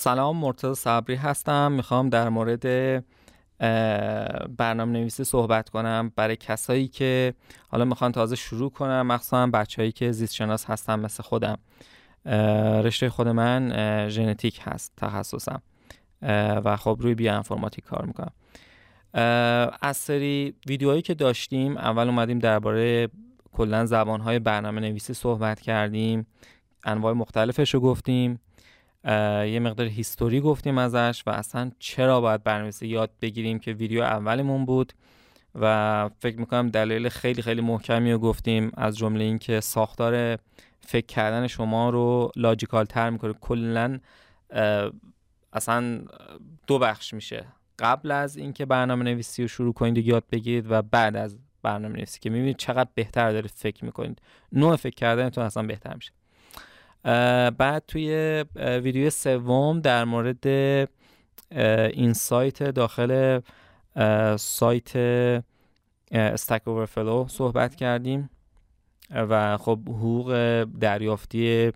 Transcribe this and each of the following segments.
سلام مرتضی صبری هستم. می‌خوام در مورد برنامه نویسی صحبت کنم. برای کسایی که حالا می‌خوان تازه شروع کنم مخصوصا بچههایی که زیست شناس هستن مثل خودم. رشته خود من ژنتیک هست تخصصم. و خب روی بیا انفرماتیک کار می‌کنم. از سری ویدیوهایی که داشتیم اول اومدیم درباره کلا زبانهای برنامه نویسی صحبت کردیم. انواع مختلفش رو گفتیم. یه مقدار هیستوری گفتیم ازش و اصلا چرا باید برنامه‌نویسی یاد بگیریم که ویدیو اولمون بود و فکر می‌کنم دلیل خیلی خیلی محکمی رو گفتیم از جمله اینکه ساختار فکر کردن شما رو لاجیکال تر می‌کنه. کلا اصلا دو بخش میشه. قبل از اینکه برنامه نویسی رو شروع کنید یاد بگیرید و بعد از برنامه نویسی که می‌بینید چقدر بهتر دارید فکر می‌کنید. نوع فکر کردنتون اصلا بهتر میشه. بعد توی ویدیو سوم در مورد این سایت داخل سایت استک اوورفلو صحبت کردیم و خب حقوق دریافتی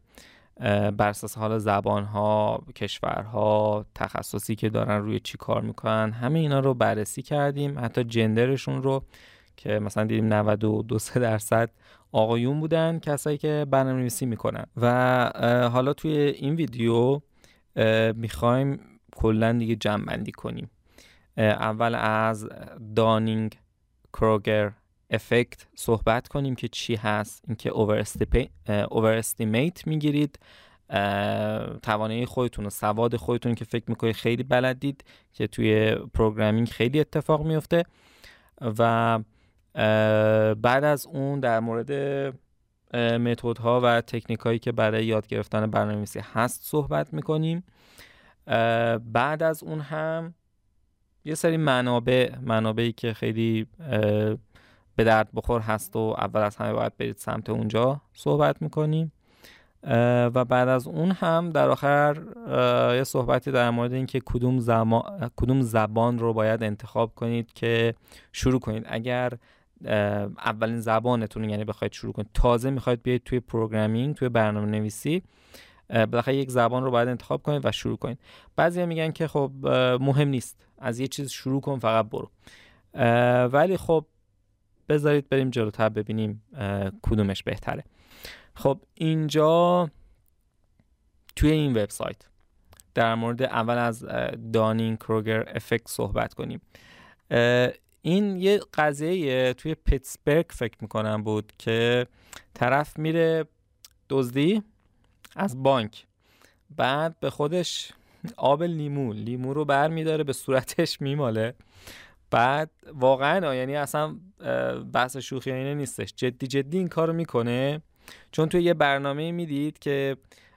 بر اساس حال زبان ها کشورها تخصصی که دارن روی چی کار می‌کنن همه اینا رو بررسی کردیم. حتی جندرشون رو که مثلا دیدیم 92 درصد آقایون بودن کسایی که برنامه نویسی می‌کنن. و حالا توی این ویدیو می‌خوایم کلا دیگه جمع بندی کنیم اول از دانینگ کروگر افکت صحبت کنیم که چی هست. اینکه اوور استیمیت می‌گیرید. توانایی خودتون و سواد خودتون که فکر می‌کنید خیلی بلدید که توی پروگرامینگ خیلی اتفاق میفته و بعد از اون در مورد متد ها و تکنیک هایی که برای یاد گرفتن برنامه‌نویسی هست صحبت می‌کنیم. بعد از اون هم یه سری منابع منابعی که خیلی به درد بخور هست و اول از همه باید برید سمت اونجا صحبت می‌کنیم. و بعد از اون هم در آخر یه صحبتی در مورد اینکه کدوم, کدوم زبان رو باید انتخاب کنید که شروع کنید. اگر اولین زبانتون یعنی بخواید شروع کنید. تازه می‌خواید بیاید توی پروگرامینگ توی برنامه نویسی بالاخره یک زبان رو باید انتخاب کنید و شروع کنید. بعضی میگن که خب مهم نیست. از یه چیز شروع کن فقط برو. ولی خب بذارید بریم جلوتر ببینیم کدومش بهتره. خب اینجا توی این وبسایت در مورد اول از دانین کروگر افکت صحبت کنیم. این یه قضیه توی پیتسبرگ فکر می‌کنم بود که طرف میره دزدی از بانک. بعد به خودش آب لیمو لیمو رو بر میداره به صورتش میماله. بعد واقعا یعنی اصلا بحث شوخی اینه نیستش. جدی جدی این کارو می‌کنه. چون توی یه برنامه می‌دید که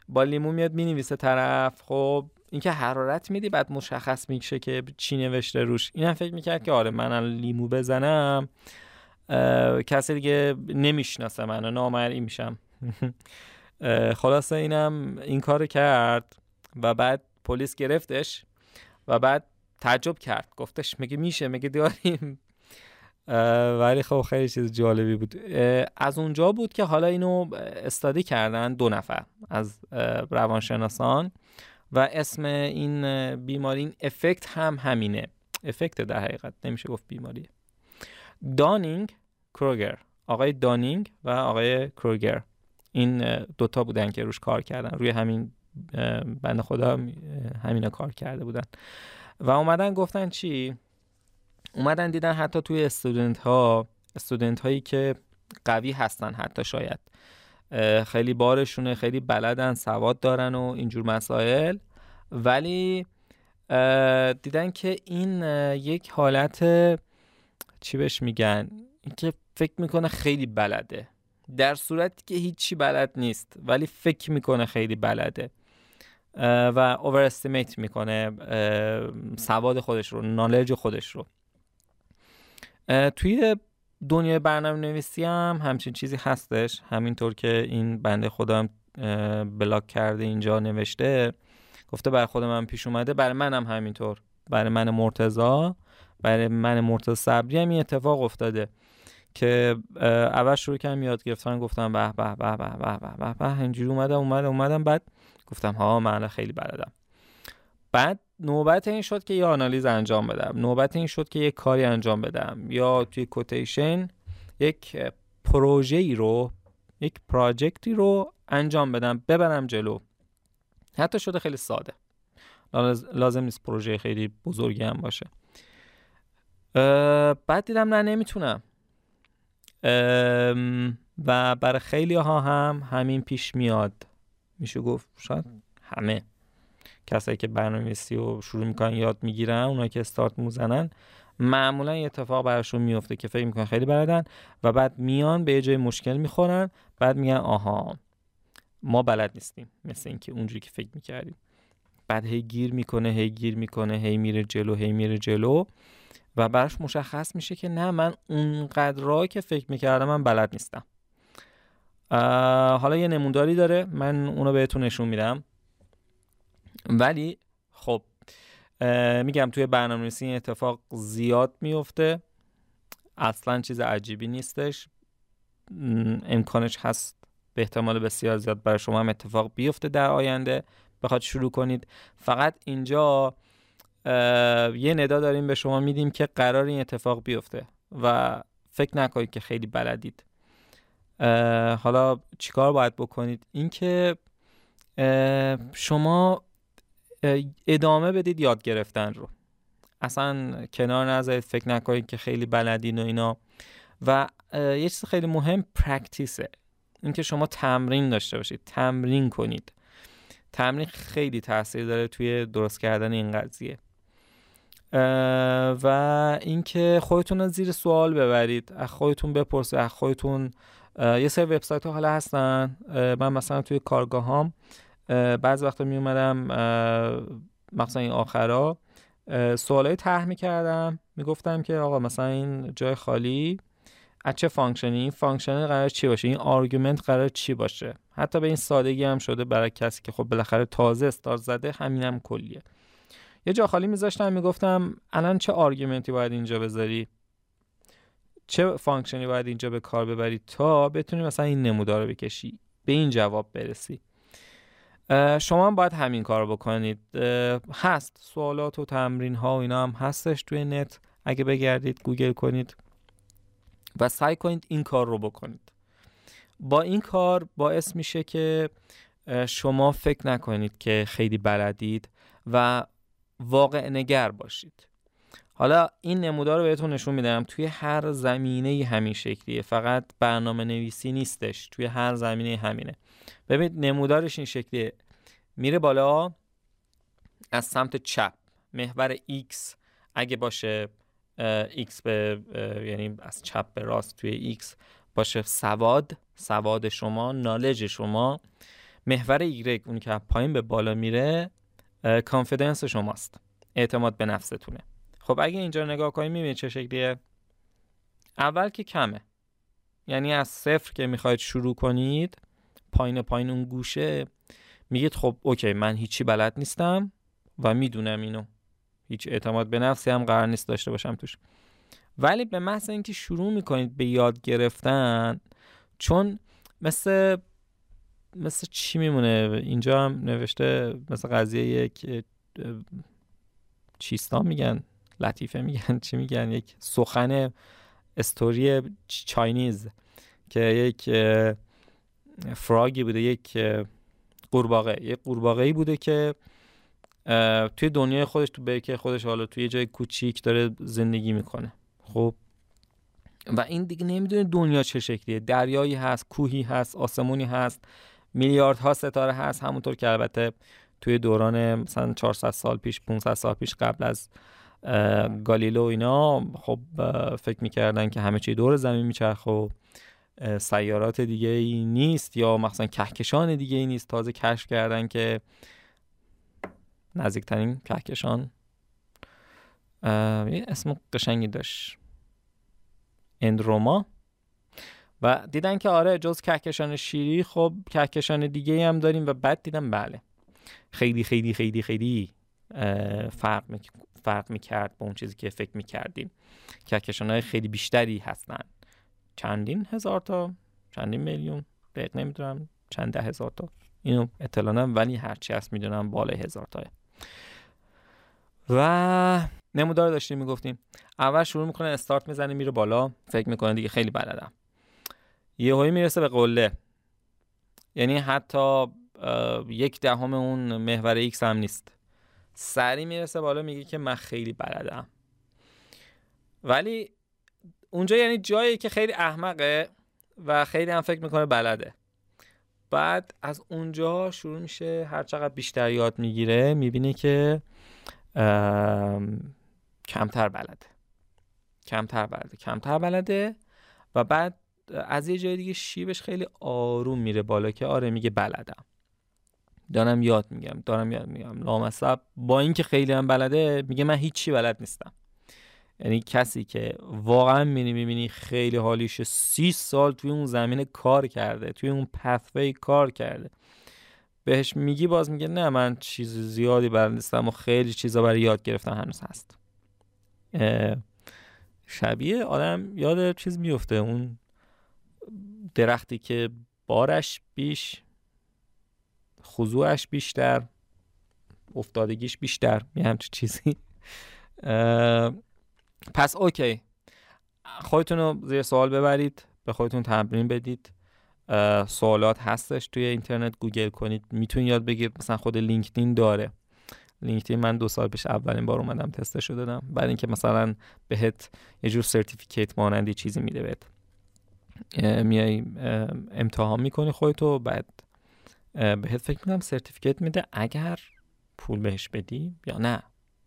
با لیمو میاد می‌نویسه طرف. خب اینکه حرارت میدی بعد مشخص میشه که چی نوشته روش. اینم فکر می‌کرد که آره من لیمو بزنم. کسی دیگه نمی‌شناسه منو نامرئی میشم. خلاصه اینم این کار کرد و بعد پلیس گرفتش و بعد تعجب کرد. گفتش میگه میشه؟ میگه داریم؟ ولی خب خیلی چیز جالبی بود. از اونجا بود که حالا اینو استادی کردن دو نفر از روانشناسان. و اسم این بیماری این افکت هم همینه. افکت در حقیقت نمیشه گفت بیماری. دانینگ کروگر. آقای دانینگ و آقای کروگر. این دوتا بودن که روش کار کردن. روی همین بند خدا همینا کار کرده بودن. و اومدن گفتن چی؟ اومدن دیدن حتی توی استودنت ها استودنت هایی که قوی هستن حتی شاید. خیلی بارشونه خیلی بلدن سواد دارن و اینجور مسائل. ولی دیدن که این یک حالت چی بهش میگن؟ اینکه فکر می‌کنه خیلی بلده. در صورتی که هیچی بلد نیست ولی فکر می‌کنه خیلی بلده. و اوور استیمیت می‌کنه سواد خودش رو نالج خودش رو. توی دنیای برنامه نویسی هم همچین چیزی هستش. همینطور که این بنده خودم بلاک کرده اینجا نوشته گفته برای خود من پیش اومده برای منم همینطور. برای من مرتزا برای من مرتضا صبری هم این اتفاق افتاده که اول شروع کردم یاد گرفتن گفتم به به به به به به به اینجوری اومدم اومدم اومدم بعد گفتم ها من خیلی بلدم. بعد نوبت این شد که یه آنالیز انجام بدم. نوبت این شد که یه کاری انجام بدم. یا توی کوتیشن یک پروژه ای رو یک پراجکتی رو انجام بدم ببرم جلو. حتی شده خیلی ساده. لازم نیست پروژه خیلی بزرگی هم باشه. بعد دیدم نه نمی‌تونم. و برای خیلی ها هم همین پیش میاد. میشه گفت شاید همه. کسایی که برنامه‌نویسی و شروع می‌کنن یاد می‌گیرن اونایی که استارت موزنن معمولا یه اتفاق براشون میفته که فکر می‌کنن خیلی بلدن و بعد میان به یه جای مشکل می‌خورن بعد میگن آها ما بلد نیستیم. مثل اینکه اونجوری که فکر می‌کردیم. بعد هی گیر می‌کنه هی گیر می‌کنه هی میره جلو هی میره جلو و براش مشخص میشه که نه من اونقدر که فکر می‌کردم من بلد نیستم. حالا یه نموداری داره. من اونو بهتون نشون میدم. ولی خب میگم توی برنامه این اتفاق زیاد میفته اصلا چیز عجیبی نیستش. امکانش هست به احتمال بسیار زیاد برای شما هم اتفاق بیفته در آینده. بخواد شروع کنید. فقط اینجا یه ندا داریم به شما میدیم که قرار این اتفاق بیفته و فکر نکنید که خیلی بلدید. حالا چیکار باید بکنید؟ اینکه شما ادامه بدید یاد گرفتن رو. اصلا کنار نذارید فکر نکنید که خیلی بلدین و اینا. و یه چیز خیلی مهم پرکتیسه اینکه شما تمرین داشته باشید تمرین کنید. تمرین خیلی تاثیر داره توی درست کردن این قضیه. و اینکه خودتون رو زیر سوال ببرید. از خودتون بپرسید از خودتون. یه سری وبسایت ها حالا هستن. من مثلا توی کارگاه بعض وقتا می اومدم مثلا این آخرا سوالای طرح می‌کردم. می‌گفتم که آقا مثلا این جای خالی از چه function ی؟ این function قرار چی باشه؟ این argument قرار چی باشه؟ حتی به این سادگی هم شده برای کسی که خب بالاخره تازه استارت زده همینم هم کلیه. یه جا خالی میذاشتم می‌گفتم الان چه argument ی باید اینجا بذاری؟ چه function ی باید اینجا به کار ببری تا بتونی مثلا این نمودار رو بکشی؟ به این جواب برسی. شما هم باید همین کار بکنید. هست سوالات و تمرین ها و اینا هم هستش توی نت. اگه بگردید گوگل کنید و سعی کنید این کار رو بکنید. با این کار باعث میشه که شما فکر نکنید که خیلی بلدید و واقع نگر باشید. حالا این نمودار رو بهتون نشون میدم. توی هر زمینه همین شکلیه. فقط برنامه نویسی نیستش. توی هر زمینه همینه. ببینید نمودارش این شکلیه. میره بالا از سمت چپ. محور X اگه باشه X به یعنی از چپ به راست توی X باشه سواد. سواد شما نالج شما. محور Y اون که پایین به بالا میره کانفیدنس شماست. اعتماد به نفستونه. خب اگه اینجا نگاه کنیم می‌بینید چه شکلیه؟ اول که کمه. یعنی از صفر که می‌خواید شروع کنید پایین پایین اون گوشه میگید خب اوکی من هیچی بلد نیستم و می‌دونم اینو. هیچ اعتماد به نفسی هم قرار نیست داشته باشم توش. ولی به محض اینکه شروع می‌کنید به یاد گرفتن چون مثل مثل چی میمونه؟ اینجا هم نوشته مثل قضیه یک چیستا میگن لطیفه میگن چی میگن؟ یک سخن استوری چاینیز که یک فراگی بوده یک قورباغه. یک قورباغه ای بوده که توی دنیای خودش تو برکه خودش حالا توی جای کوچیک داره زندگی می‌کنه. خب؟ و این دیگه نمی‌دونه دنیا چه شکلیه. دریایی هست کوهی هست آسمونی هست میلیاردها ستاره هست. همونطور که البته توی دوران مثلا 400 سال پیش 500 سال پیش قبل از گالیلو اینا خب فکر می‌کردن که همه چی دور زمین میچرخه و سیارات دیگه ای نیست یا مثلا کهکشان دیگه ای نیست. تازه کشف کردن که نزدیکترین کهکشان یه اسم قشنگی داشت. اندروما. و دیدن که آره جز کهکشان شیری خب کهکشان دیگه هم داریم و بعد دیدن بله. خیلی خیلی خیلی خیلی فرق فرق می‌کرد با اون چیزی که فکر می‌کردیم کهکشان های خیلی بیشتری هستن. چندین هزار تا چندین میلیون دقیق نمی‌دونم چند ده هزار تا. اینو اطلاع ولی هرچی هست می‌دونم بالای هزار تاه. و نمودار داشتیم می‌گفتیم. اول شروع می‌کنه استارت می‌زنه میره بالا. فکر می‌کنه دیگه خیلی بلدم. یهویی می‌رسه به قله. یعنی حتی یک دهم اون محور ایکس هم نیست. سری می‌رسه بالا میگه که من خیلی بلدم. ولی اونجا یعنی جایی که خیلی احمقه و خیلی هم فکر می‌کنه بلده. بعد از اونجا شروع میشه هر چقدر بیشتر یاد می‌گیره می‌بینه که کمتر بلده. کمتر بلده کمتر بلده و بعد از یه جای دیگه شیبش خیلی آروم میره بالا که آره میگه بلدم. دارم یاد میگم دارم یاد میگم. لامصب با اینکه خیلی هم بلده میگه من هیچی بلد نیستم. یعنی کسی که واقعا می‌بینی می‌بینی خیلی حالیشه سی سال توی اون زمینه کار کرده توی اون پثوی کار کرده. بهش میگی باز میگه نه من چیز زیادی بلد نیستم و خیلی چیزا برای یاد گرفتن هنوز هست. شبیه آدم یاد چیز میفته اون درختی که بارش بیش خضوعش بیشتر افتادگیش بیشتر یه همچه چیزی. پس okay. خودتون رو زیر سوال ببرید به خودتون تمرین بدید. سوالات هستش توی اینترنت گوگل کنید. می‌تونید یاد بگیرید مثلا خود لینکدین داره. لینکدین من دو سال پیش اولین بار اومدم تستش دادم. بعد اینکه مثلا بهت یه جور certificate مانندی چیزی میده بهت. میای امتحان می‌کنی خودتو بعد بهت فکر می‌کنم certificate میده اگر پول بهش بدی یا نه.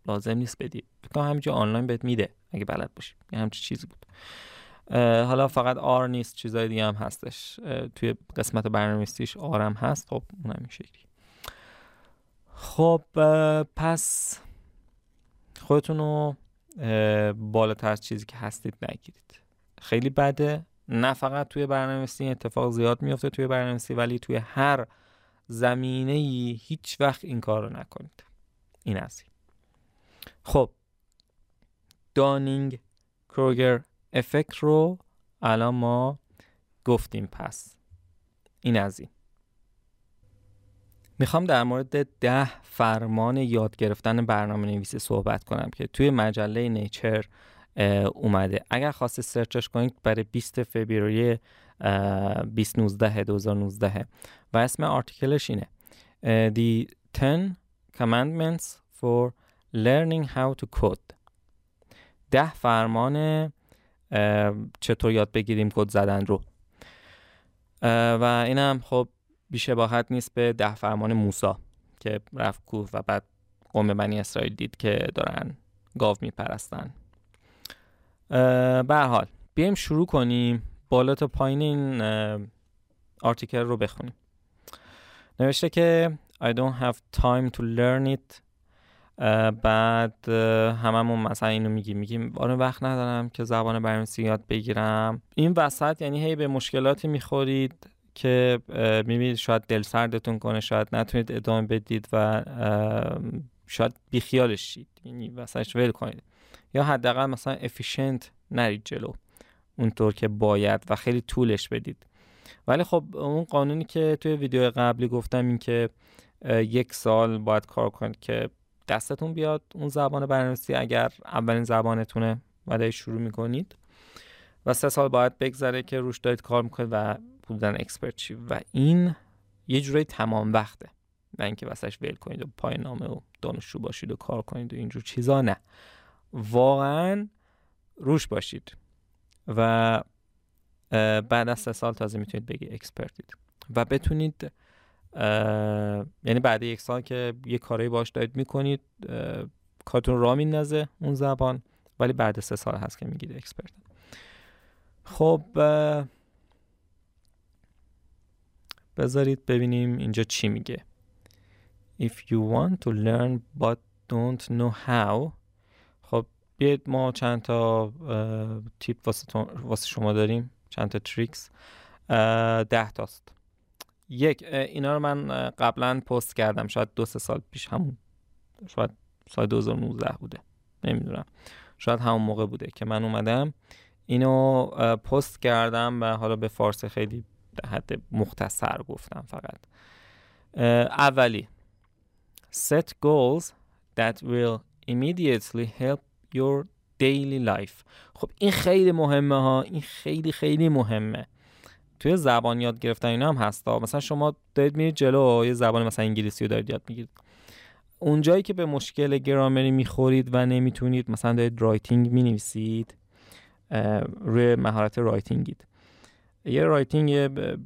لازم نیست بدی. بکنم همینجا آنلاین بهت میده اگه بلد باشی. یه همچی چیزی بود. حالا فقط R نیست چیزای دیگه هم هستش. توی قسمت برنامه‌نویسیش R م هست. خب اون همین شکلی. خب پس خودتون رو بالاتر از چیزی که هستید نگیرید. خیلی بده. نه فقط توی برنامه‌نویسی اتفاق زیاد میفته توی برنامه‌نویسی ولی توی هر زمینه هیچ وقت این کار رو نکنید. این از خب. دانینگ کروگر افکت رو الان ما گفتیم پس. این از این. می‌خوام در مورد ده فرمان یاد گرفتن برنامه نویسی صحبت کنم که توی مجله نیچر اومده. اگر خواست سرچش کنید برای 20 فوریه 2019 2019 و اسم آرتیکلش اینه. The 10 Commandments for Learning How to Code. ده فرمان چطور یاد بگیریم کد زدن رو. و اینم خب بیشباهت نیست به ده فرمان موسا که رفت کوه و بعد قوم بنی اسرائیل دید که دارن گاو میپرستن. به حال بیایم شروع کنیم. بالا تا پایین این آرتیکل رو بخونیم. نوشته که I don't have time to learn it. بعد هممون مثلا اینو میگیم میگیم آره وقت ندارم که زبان برنامه‌نویسی یاد بگیرم. این وسط یعنی هی به مشکلاتی می‌خورید که می‌بینید شاید دل سردتون کنه شاید نتونید ادامه بدید و شاید بیخیالش شید. یعنی وسطش ول کنید. یا حداقل مثلا افیشنت نرید جلو. اونطور که باید و خیلی طولش بدید. ولی خب اون قانونی که توی ویدیو قبلی گفتم این که یک سال باید کار کنید که دستتون بیاد اون زبان برنامه‌نویسی اگر اولین زبانتونه و شروع می‌کنید. و سه سال باید بگذره که روش دارید کار می‌کنید و بودن expert چی و این یه جورایی تمام وقته. نه اینکه واسش ول کنید و پایان نامه و دانشجو باشید و کار کنید و اینجور چیزا نه. واقعا روش باشید. و بعد از سه سال تازه می‌تونید بگی expert ید. و بتونید یعنی بعد یک سال که یه کاری باش دارید می‌کنید کارتون را میندازه اون زبان ولی بعد سه سال هست که میگید اکسپرت. خب بذارید ببینیم اینجا چی میگه. If you want to learn but don't know how خب بیاید ما چند تا تیپ واسه شما داریم چند تا تریکس ده تاست. یک اینا رو من قبلا پست کردم. شاید دو سه سال پیش همون شاید سال 2019 بوده نمی‌دونم. شاید همون موقع بوده که من اومدم. اینو پست کردم و حالا به فارسی خیلی حد مختصر گفتم فقط. اولی set goals that will immediately help your daily life. خب این خیلی مهمه ها. این خیلی خیلی مهمه. توی زبان یاد گرفتن اینا هم هستا. مثلا شما دارید میرید جلو یه زبان مثلا انگلیسی رو دارید یاد می‌گیرید. اونجایی که به مشکل گرامری می‌خورید و نمی‌تونید مثلا دارید writing می‌نویسید روی مهارت writing ید. یه writing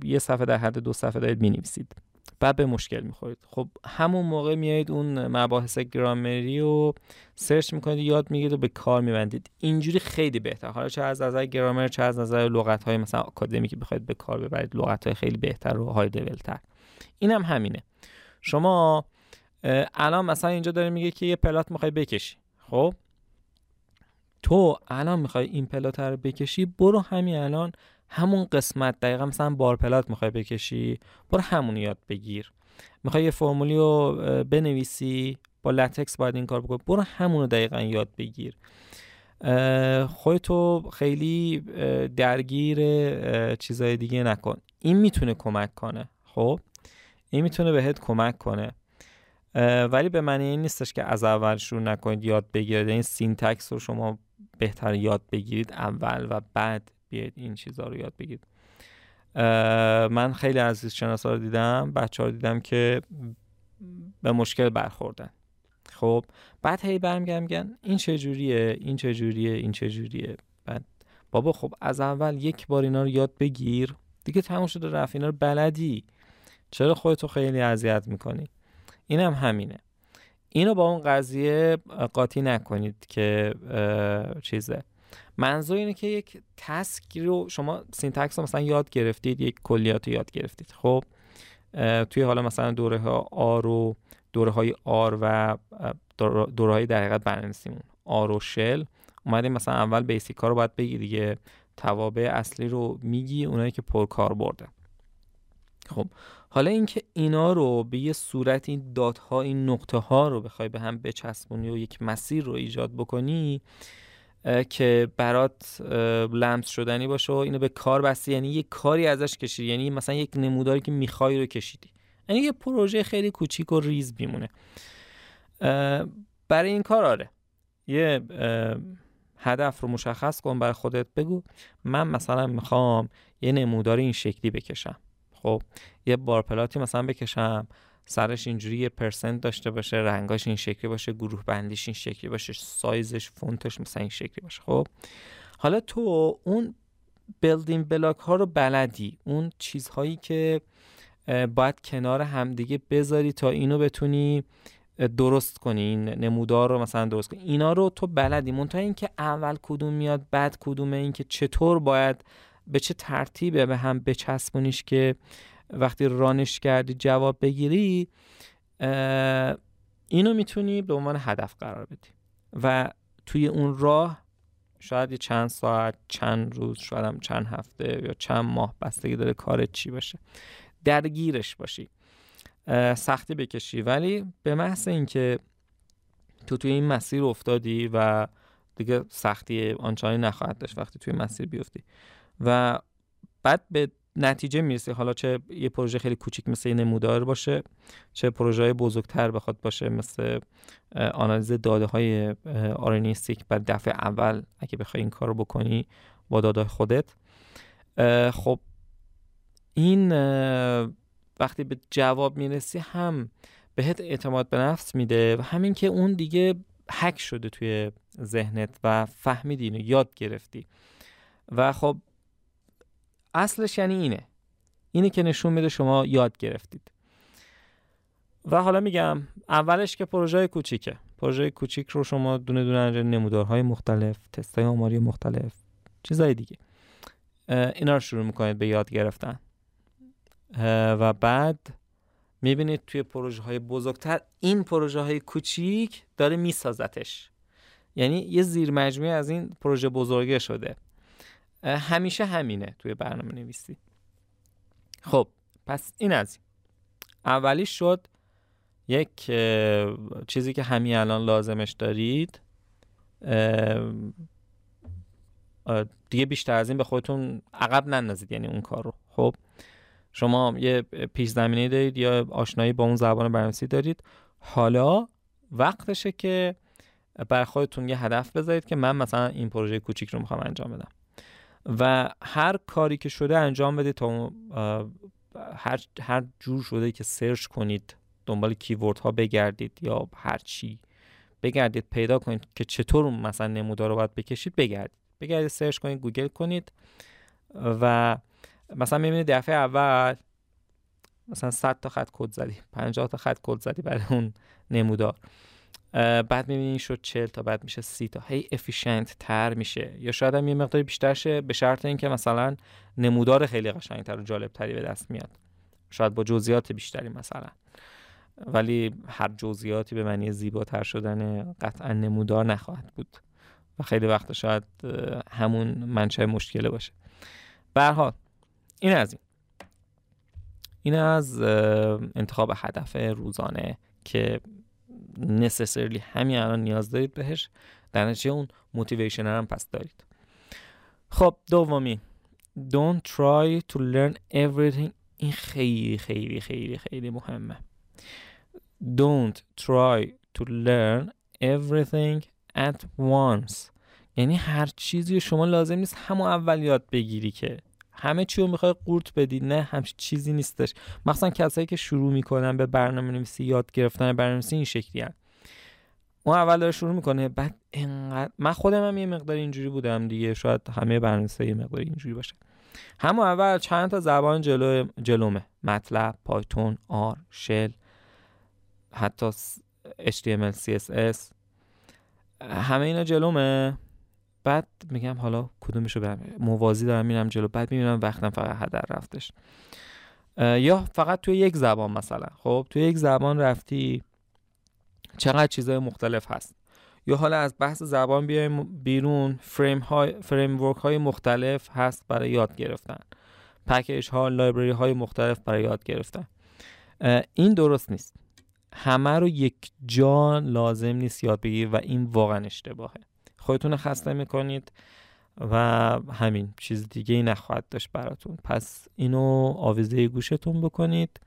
یه صفحه در حد دو صفحه دارید می‌نویسید. بعد به مشکل می‌خورید. خب همون موقع میایید اون مباحث گرامری رو سرچ می‌کنید یاد می‌گیرید و به کار میبندید. اینجوری خیلی بهتر. حالا چه از نظر گرامر چه از نظر لغت های مثلا آکادمیکی بخواید به کار ببرید لغت های خیلی بهتر و های لول تر اینم هم همینه. شما الان مثلا اینجا داره میگه که یه پلات می‌خوای بکشی. خب؟ تو الان می‌خوای این پلات رو بکشی برو همین الان همون قسمت دقیقا مثلا bar plot می‌خوای بکشی برو همون یاد بگیر. می‌خوای یه فرمولی رو بنویسی با LaTeX باید این کار بکنی برو همون رو دقیقا یاد بگیر. خودتو خیلی درگیر چیزای دیگه نکن. این می‌تونه کمک کنه خب؟ این می‌تونه بهت کمک کنه. ولی به معنی این نیستش که از اول شروع نکنید یاد بگیرید. این syntax رو شما بهتر یاد بگیرید اول و بعد. بیاید این چیزها رو یاد بگیرید. من خیلی عزیز شناسا رو دیدم بچه رو دیدم که به مشکل برخوردن. خب بعد هی برمیگردم میگن این چه جوریه این چه جوریه این چه جوریه. بعد بابا خب از اول یک بار اینا رو یاد بگیر. دیگه تموم شده رفت اینا رو بلدی. چرا خودتو خیلی اذیت می‌کنی؟ اینم هم همینه. اینو با اون قضیه قاطی نکنید که چیزه. منظور اینه که یک task رو شما syntax رو مثلا یاد گرفتید یک کلیات رو یاد گرفتید. خب توی حالا مثلا دوره ها R و دوره های R و دوره های در حقیقت R و shell. اومدیم مثلا اول basic ها رو باید بگی دیگه. توابع اصلی رو میگی اونایی که پر کار بوده. خب حالا اینکه اینا رو به یه صورت این دات ها این نقطه ها رو بخوای به هم بچسبونی و یک مسیر رو ایجاد بکنی که برات لمس شدنی باشه و اینو به کار بستی یعنی یه کاری ازش کشیدی. یعنی مثلا یک نموداری که می‌خوای رو کشیدی. یعنی یه پروژه خیلی کوچیک و ریز بیمونه برای این کار آره. یه هدف رو مشخص کن برای خودت بگو. من مثلا می‌خوام یه نمودار این شکلی بکشم. خب یه barplot ی مثلا بکشم. سرش اینجوری یه percent داشته باشه رنگاش این شکلی باشه گروه بندیش این شکلی باشه سایزش فونتش مثلا این شکلی باشه. خب؟ حالا تو اون building block ها رو بلدی. اون چیزهایی که باید کنار همدیگه بذاری تا اینو بتونی درست کنی. این نمودار رو مثلا درست کنی. اینا رو تو بلدی. منتها اینکه اول کدوم میاد بعد کدومه. اینکه چطور باید به چه ترتیبه به هم بچسبونیش که وقتی رانش کردی جواب بگیری اینو می‌تونی به عنوان هدف قرار بدی. و توی اون راه شاید یه چند ساعت چند روز شاید هم چند هفته یا چند ماه بستگی داره کارت چی باشه. درگیرش باشی. سختی بکشی. ولی به محض اینکه تو توی این مسیر افتادی و دیگه سختی آنچنانی نخواهد داشت وقتی توی مسیر بیفتی. و بعد به نتیجه می‌رسی حالا چه یه پروژه خیلی کوچیک مثل یه نمودار باشه چه پروژه بزرگتر بخواد باشه مثل آنالیز داده های آرنیستیک بر دفعه اول. اگه بخوای این کار رو بکنی با داده خودت. خب این وقتی به جواب می‌رسی هم بهت اعتماد به نفس میده و همین که اون دیگه حک شده توی ذهنت و فهمیدی اینو یاد گرفتی. و خب اصلش یعنی اینه. اینه که نشون میده شما یاد گرفتید. و حالا میگم اولش که پروژه کوچیکه. پروژه کوچیک رو شما دونه دونه انجام نمودارهای مختلف تستای آماری مختلف چیزای دیگه. اینا رو شروع می‌کنید به یاد گرفتن. و بعد می‌بینید توی پروژه های بزرگتر این پروژه های کوچیک داره میسازتش. یعنی یه زیر مجموعه از این پروژه بزرگه شده. همیشه همینه توی برنامه نویسی خب پس این از اولی شد یک چیزی که همین الان لازمش دارید. دیگه بیشتر از این به خودتون عقب نندازید یعنی اون کار رو. خب شما یه پیش زمینه دارید یا آشنایی با اون زبان برنامه‌نویسی دارید. حالا وقتشه که برا خودتون یه هدف بذارید که من مثلا این پروژه کوچیک رو می‌خوام انجام بدم. و هر کاری که شده انجام بدید تا هر, هر جور شده که search کنید دنبال keyword ها بگردید یا هر چی بگردید پیدا کنید که چطور مثلا نمودار رو باید بکشید بگردید. بگردید search کنید گوگل کنید و مثلا می‌بینید دفعه اول مثلا 100 تا خط کد زدی 50 تا خط کد زدی برای اون نمودار. بعد می‌بینی شد 40 تا بعد میشه 30 تا. هی افیشنت تر میشه. یا شاید هم یه مقدار بیشتر شه به شرط اینکه مثلا نمودار خیلی قشنگتر و جالب تری به دست میاد. شاید با جزئیات بیشتری مثلا. ولی هر جزئیاتی به معنی زیباتر شدن قطعا نمودار نخواهد بود. و خیلی وقت شاید همون منشه مشکله باشه. به این از این. این از انتخاب هدف روزانه که necessarily همین الان نیاز دارید بهش در نتیجه اون موتیویشن هم پس دارید. خب دومی don't try to learn everything. این خیلی خیلی خیلی خیلی مهمه. don't try to learn everything at once. یعنی هر چیزی شما لازم نیست همون اول یاد بگیری که همه چی رو می‌خوای قورت بدی. نه همچین چیزی نیستش. مخصوصا کسایی که شروع می‌کنن به برنامه نویسی یاد گرفتن برنامه نویسی این شکلی هن. اون اول داره شروع می‌کنه بعد انقدر من خودم هم یه مقدار اینجوری بودم دیگه. شاید همه برنامه‌نویسا یه مقدار اینجوری باشه. همون اول چند تا زبان جلو جلومه. مطلب پایتون آر شل حتی HTML CSS همه اینا جلومه. بعد میگم حالا کدومشو برم موازی دارم میرم جلو. بعد می‌بینم وقتم فقط هدر رفتش. یا فقط توی یک زبان مثلا. خب توی یک زبان رفتی چقدر چیزهای مختلف هست. یا حالا از بحث زبان بیایم بیرون. فریم, های، فریم ورک های مختلف هست برای یاد گرفتن. پکیج ها لایبرری های مختلف برای یاد گرفتن. این درست نیست. همه رو یک جا لازم نیست یاد بگیر و این واقعا اشتباهه. خودتون خسته می‌کنید و همین چیز دیگه ای نخواهد داشت براتون. پس اینو آویزه گوشتون بکنید.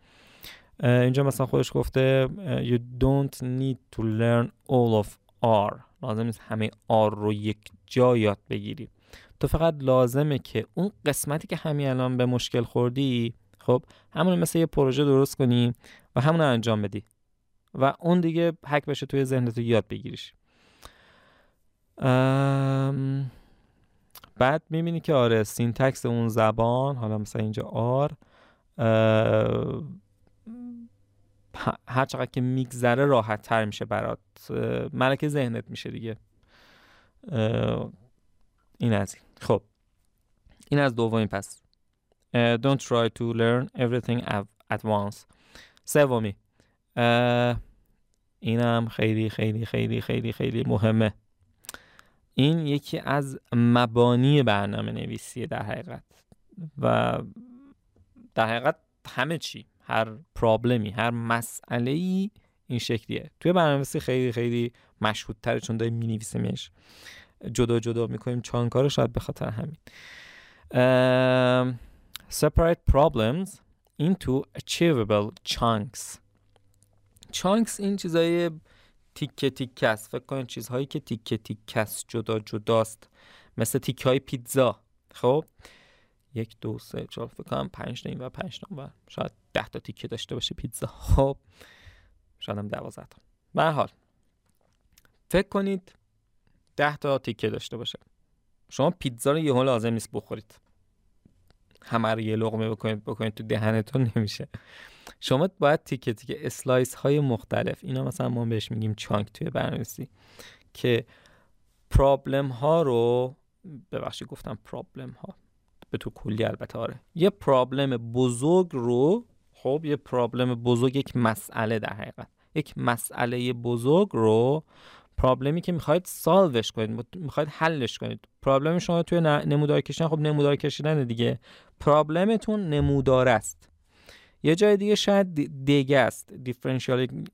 اینجا مثلا خودش گفته you don't need to learn all of R. لازم نیست همه R رو یک جا یاد بگیری. تو فقط لازمه که اون قسمتی که همین الان به مشکل خوردی خب همون مثل یه پروژه درست کنی و همون انجام بدی و اون دیگه حک بشه توی ذهنت یاد بگیریش. بعد می‌بینی که آره syntax اون زبان حالا مثلا اینجا R هر چقدر که میگذره راحت تر میشه برات. ملکه ذهنت میشه دیگه. این از این. خب. این از دومین پس. don't try to learn everything at once. سومی. اینم خیلی خیلی خیلی خیلی خیلی مهمه. این یکی از مبانی برنامه نویسیه در حقیقت. و در حقیقت همه چی هر پرابلمی هر مسئله ای این شکلیه. توی برنامه‌نویسی خیلی خیلی مشهودتره چون داریم می‌نویسیمش. جدا جدا می‌کنیم چانکارو شاید به خاطر همین. separate problems into achievable chunks. Chunks این چیزای تیکه تیکه است. فکر کنید چیزهایی که تیکه تیکه است جدا جداست. مثل تیکه های پیتزا. خب؟ یک دو سه چهار فکر کنم پنج تا و پنج تا و شاید ده تا تیکه داشته باشه پیتزا. خب؟ شاید هم دوازده تا. به حال. فکر کنید ده تا تیکه داشته باشه. شما پیتزا رو یه لازم نیست بخورید. همه رو یه لغمه بکنید بکنید تو دهنتون نمیشه. شما باید تیکه تیکه اسلایس های مختلف اینا مثلا ما بهش میگیم چانک توی برنامه‌نویسی که پرابلم ها رو ببخشید گفتم پرابلم ها به تو کلی البته آره. یه پرابلم بزرگ رو خب یه پرابلم بزرگ یک مسئله در حقیقت. یک مسئله بزرگ رو پرابلمی که می‌خواید سالوش کنید می‌خواید حلش کنید. پرابلم شما توی نمودار کشیدن خب نمودار کشیدن دیگه. پرابلمتون نمودار است. یه جای دیگه شاید دیگه است.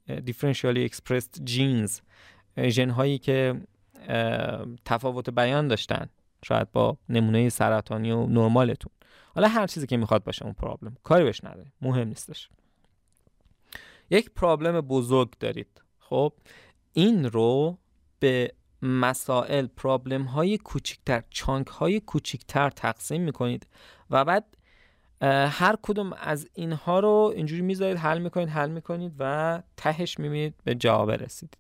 Differentially expressed genes ژن هایی که تفاوت بیان داشتن شاید با نمونه سرطانی و نرمالتون. حالا هر چیزی که می‌خواد باشه اون پرابلم کاری بهش نداره مهم نیستش. یک پرابلم بزرگ دارید. خب این رو به مسائل پرابلم های کوچکتر چانک های تقسیم می‌کنید و بعد هر کدوم از اینها رو اینجوری می‌ذارید حل می‌کنید حل می‌کنید و تهش می‌بینید به جواب رسید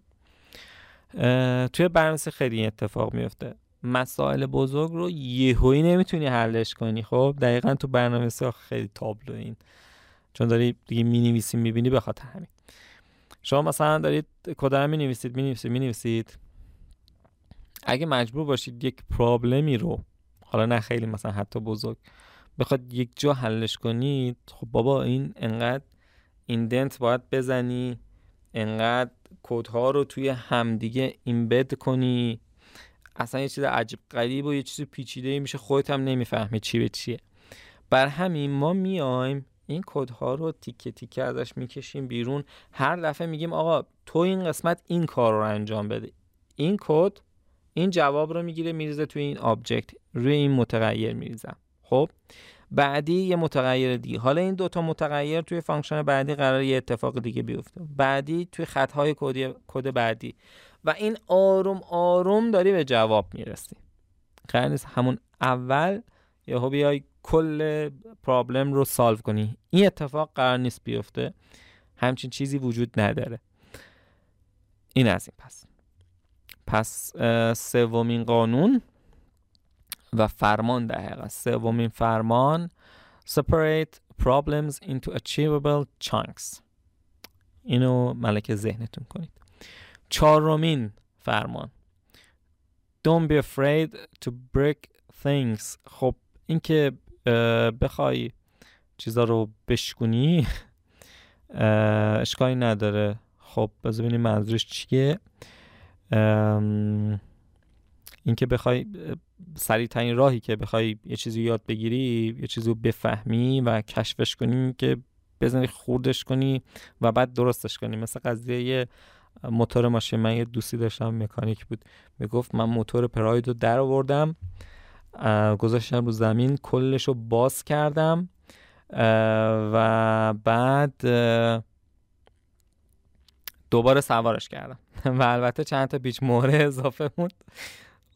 توی برنامه خیلی اتفاق میفته مسائل بزرگ رو یهویی نمی‌تونی حلش کنی. خب دقیقا تو برنامه خیلی تابلو این چون داری دیگه می نویسی می‌بینی خاطر همین. شما مثلا دارید کد می نویسید می نویسید می نویسید اگه مجبور باشید یک پرابلمی رو حالا نه خیلی مثلا حتی بزرگ بخواد یک جا حلش کنید خب بابا این انقدر ایندنت باید بزنی انقدر کدها رو توی همدیگه embed کنی. اصلا یه چیز عجیب غریب و یه چیز پیچیده میشه خودت هم نمی‌فهمی چی به چیه. برا همین ما میایم این کدها رو تیکه تیکه ازش می‌کشیم بیرون. هر دفعه میگیم آقا تو این قسمت این کار رو انجام بده. این کد این جواب رو می‌گیره میریزه توی این object روی این متغیر میریزم. خب بعدی یه متغیر دیگه. حالا این دوتا متغیر توی function بعدی قراره یه اتفاق دیگه بیفته. بعدی توی خطهای کد بعدی. و این آروم آروم داری به جواب می‌رسی. قرار نیست همون اول یهو بیای کل پرابلم رو سالو کنی. این اتفاق قرار نیست بیفته. همچین چیزی وجود نداره. این از این پس. پس سومین قانون و فرمان در حقیقت سومین فرمان separate problems into achievable chunks. اینو ملک ذهنتون کنید. چهارمین فرمان. Don't be afraid to break things. خب اینکه بخوای چیزا رو بشکنی اشکالی نداره. خب بذار ببینیم منظورش چیه. اینکه بخوای سریع ترین راهی که بخوای یه چیزی یاد بگیری یه چیزی رو بفهمی و کشفش کنی که بزنی خوردش کنی و بعد درستش کنی. مثل قضیه موتور ماشین من یه دوستی داشتم مکانیک بود. می‌گفت من موتور پراید رو در آوردم گذاشتم رو زمین کلش رو باز کردم و بعد دوباره سوارش کردم. و البته چند تا پیچ مهره اضافه بود.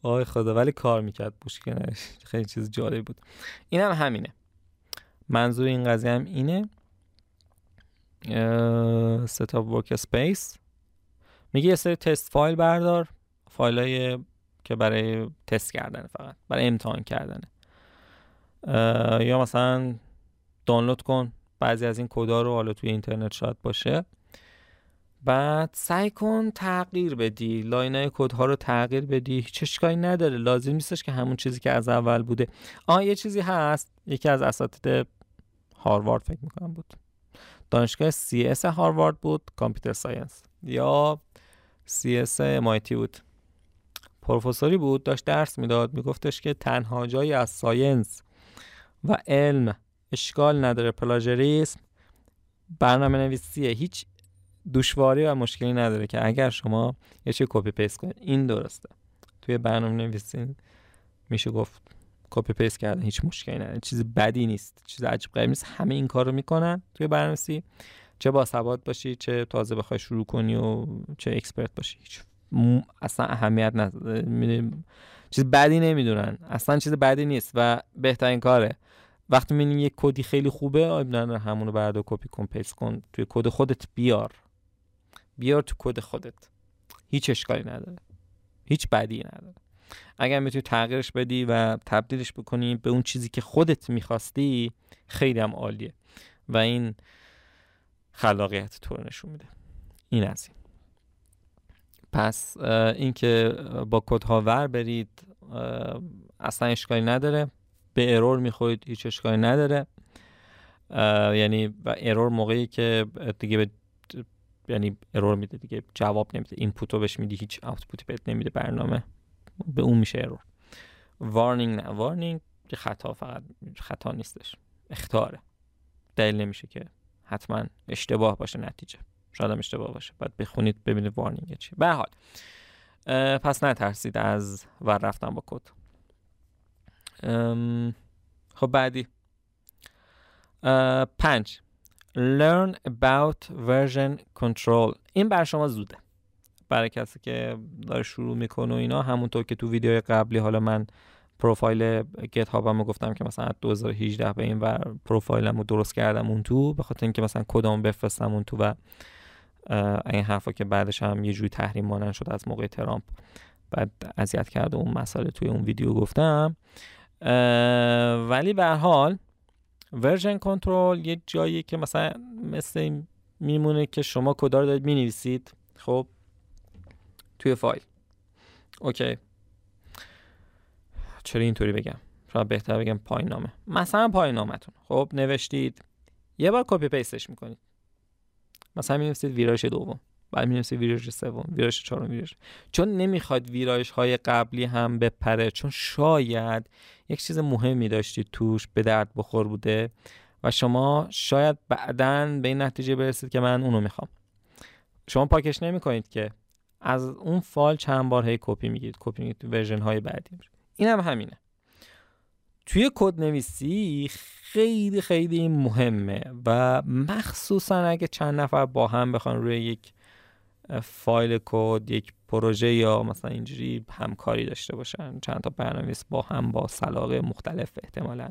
آی خدا ولی کار می‌کرد بوشکنش. خیلی چیز جالب بود. این هم همینه. منظور این قضیه هم اینه set up workspace میگه یه سری test file بردار فایل که برای تست کردن فقط برای امتحان کردنه یا مثلا دانلود کن. بعضی از این کدا رو حالا توی اینترنت شاید باشه. بعد سعی کن تغییر بدی. line ای کدها رو تغییر بدی. هیچ نداره. لازم نیستش که همون چیزی که از اول بوده. آه یه چیزی هست. یکی از اساتید هاروارد فکر می‌کنم بود. دانشگاه CS هاروارد بود. computer science. یا CS MIT بود. پروفسوری بود. داشت درس می‌داد. میگفتش که تنها جایی از science و علم اشکال نداره. plagiarism برنامه نویسیه هیچ دشواری و مشکلی نداره که اگر شما یه چه copy paste کنید. این درسته. توی برنامه نویسی میشه گفت copy paste کردن هیچ مشکلی نداره. چیز بدی نیست چیز عجیب غریب نیست. همه این کار رو می‌کنن توی برنامه‌نویسی چه با ثبات باشی چه تازه بخوای شروع کنی و چه expert باشی. هیچ اصلا اهمیت نداره چیز بدی نمی‌دونن. اصلا چیز بدی نیست و بهترین کاره. وقتی می‌بینی یک کدی خیلی خوبه آب نه همونو بعد کپی کن paste کن توی کد خودت بیار. بیار تو کد خودت. هیچ اشکالی نداره. هیچ بدی نداره. اگر می‌تونی تغییرش بدی و تبدیلش بکنی به اون چیزی که خودت می‌خواستی خیلی هم عالیه. و این خلاقیت تو نشون میده. این از این. پس اینکه با کدها ور برید اصلا اشکالی نداره. به ارور می‌خورید هیچ اشکالی نداره. یعنی و error موقعی که دیگه به یعنی error میده دیگه. جواب نمیده. input رو بهش میدی هیچ output ی بهت نمیده برنامه به اون میشه error warning نه. warning خطا فقط خطا نیستش. اخطاره. دلیل نمیشه که حتما اشتباه باشه نتیجه. شاید هم اشتباه باشه. باید بخونید ببینید warning چی. به حال. پس نترسید از ور رفتن با کد. خب بعدی. پنج. Learn about version control. این بر شما زوده. برای کسی که داره شروع می‌کنه و اینا همونطور که تو ویدیو قبلی حالا من پروفایل گت هابم گفتم که مثلا 2018 به این و پروفایلمو درست کردم اون تو به خاطر اینکه مثلا کدام بفرستم اون تو و این حرفا که بعدش هم یه جوری تحریم مانند شد از موقع ترامپ بعد اذیت کرده اون مسئله توی اون ویدیو گفتم. ولی به حال version control یه جایی که مثلا مثل میمونه که شما کدا رو دارید می‌نویسید. خب. توی فایل. اوکی. چرا اینطوری بگم؟ شاید بهتر بگم پایان نامه مثلا پایان نامتون خب نوشتید. یه بار copy paste ش می‌کنید. مثلا می‌نویسید ویرایش دوم. بعد می‌نویسید ویرایش سوم ویرایش چهارم ویرایش. چون نمی‌خواد ویرایش های قبلی هم بپره چون شاید یک چیز مهمی داشتید توش به درد بخور بوده و شما شاید بعدا به این نتیجه برسید که من اونو می‌خوام. شما پاکش نمی کنید که از اون فایل چند بار هی کپی می‌گیرید کپی می‌گیرید version های بعدی. این هم همینه. توی کد نویسی خیلی خیلی مهمه و مخصوصا اگه چند نفر با هم بخوان روی یک فایل کد یک پروژه یا مثلا اینجوری همکاری داشته باشن چند تا برنامه‌نویس با هم با سلاقه مختلف احتمالا.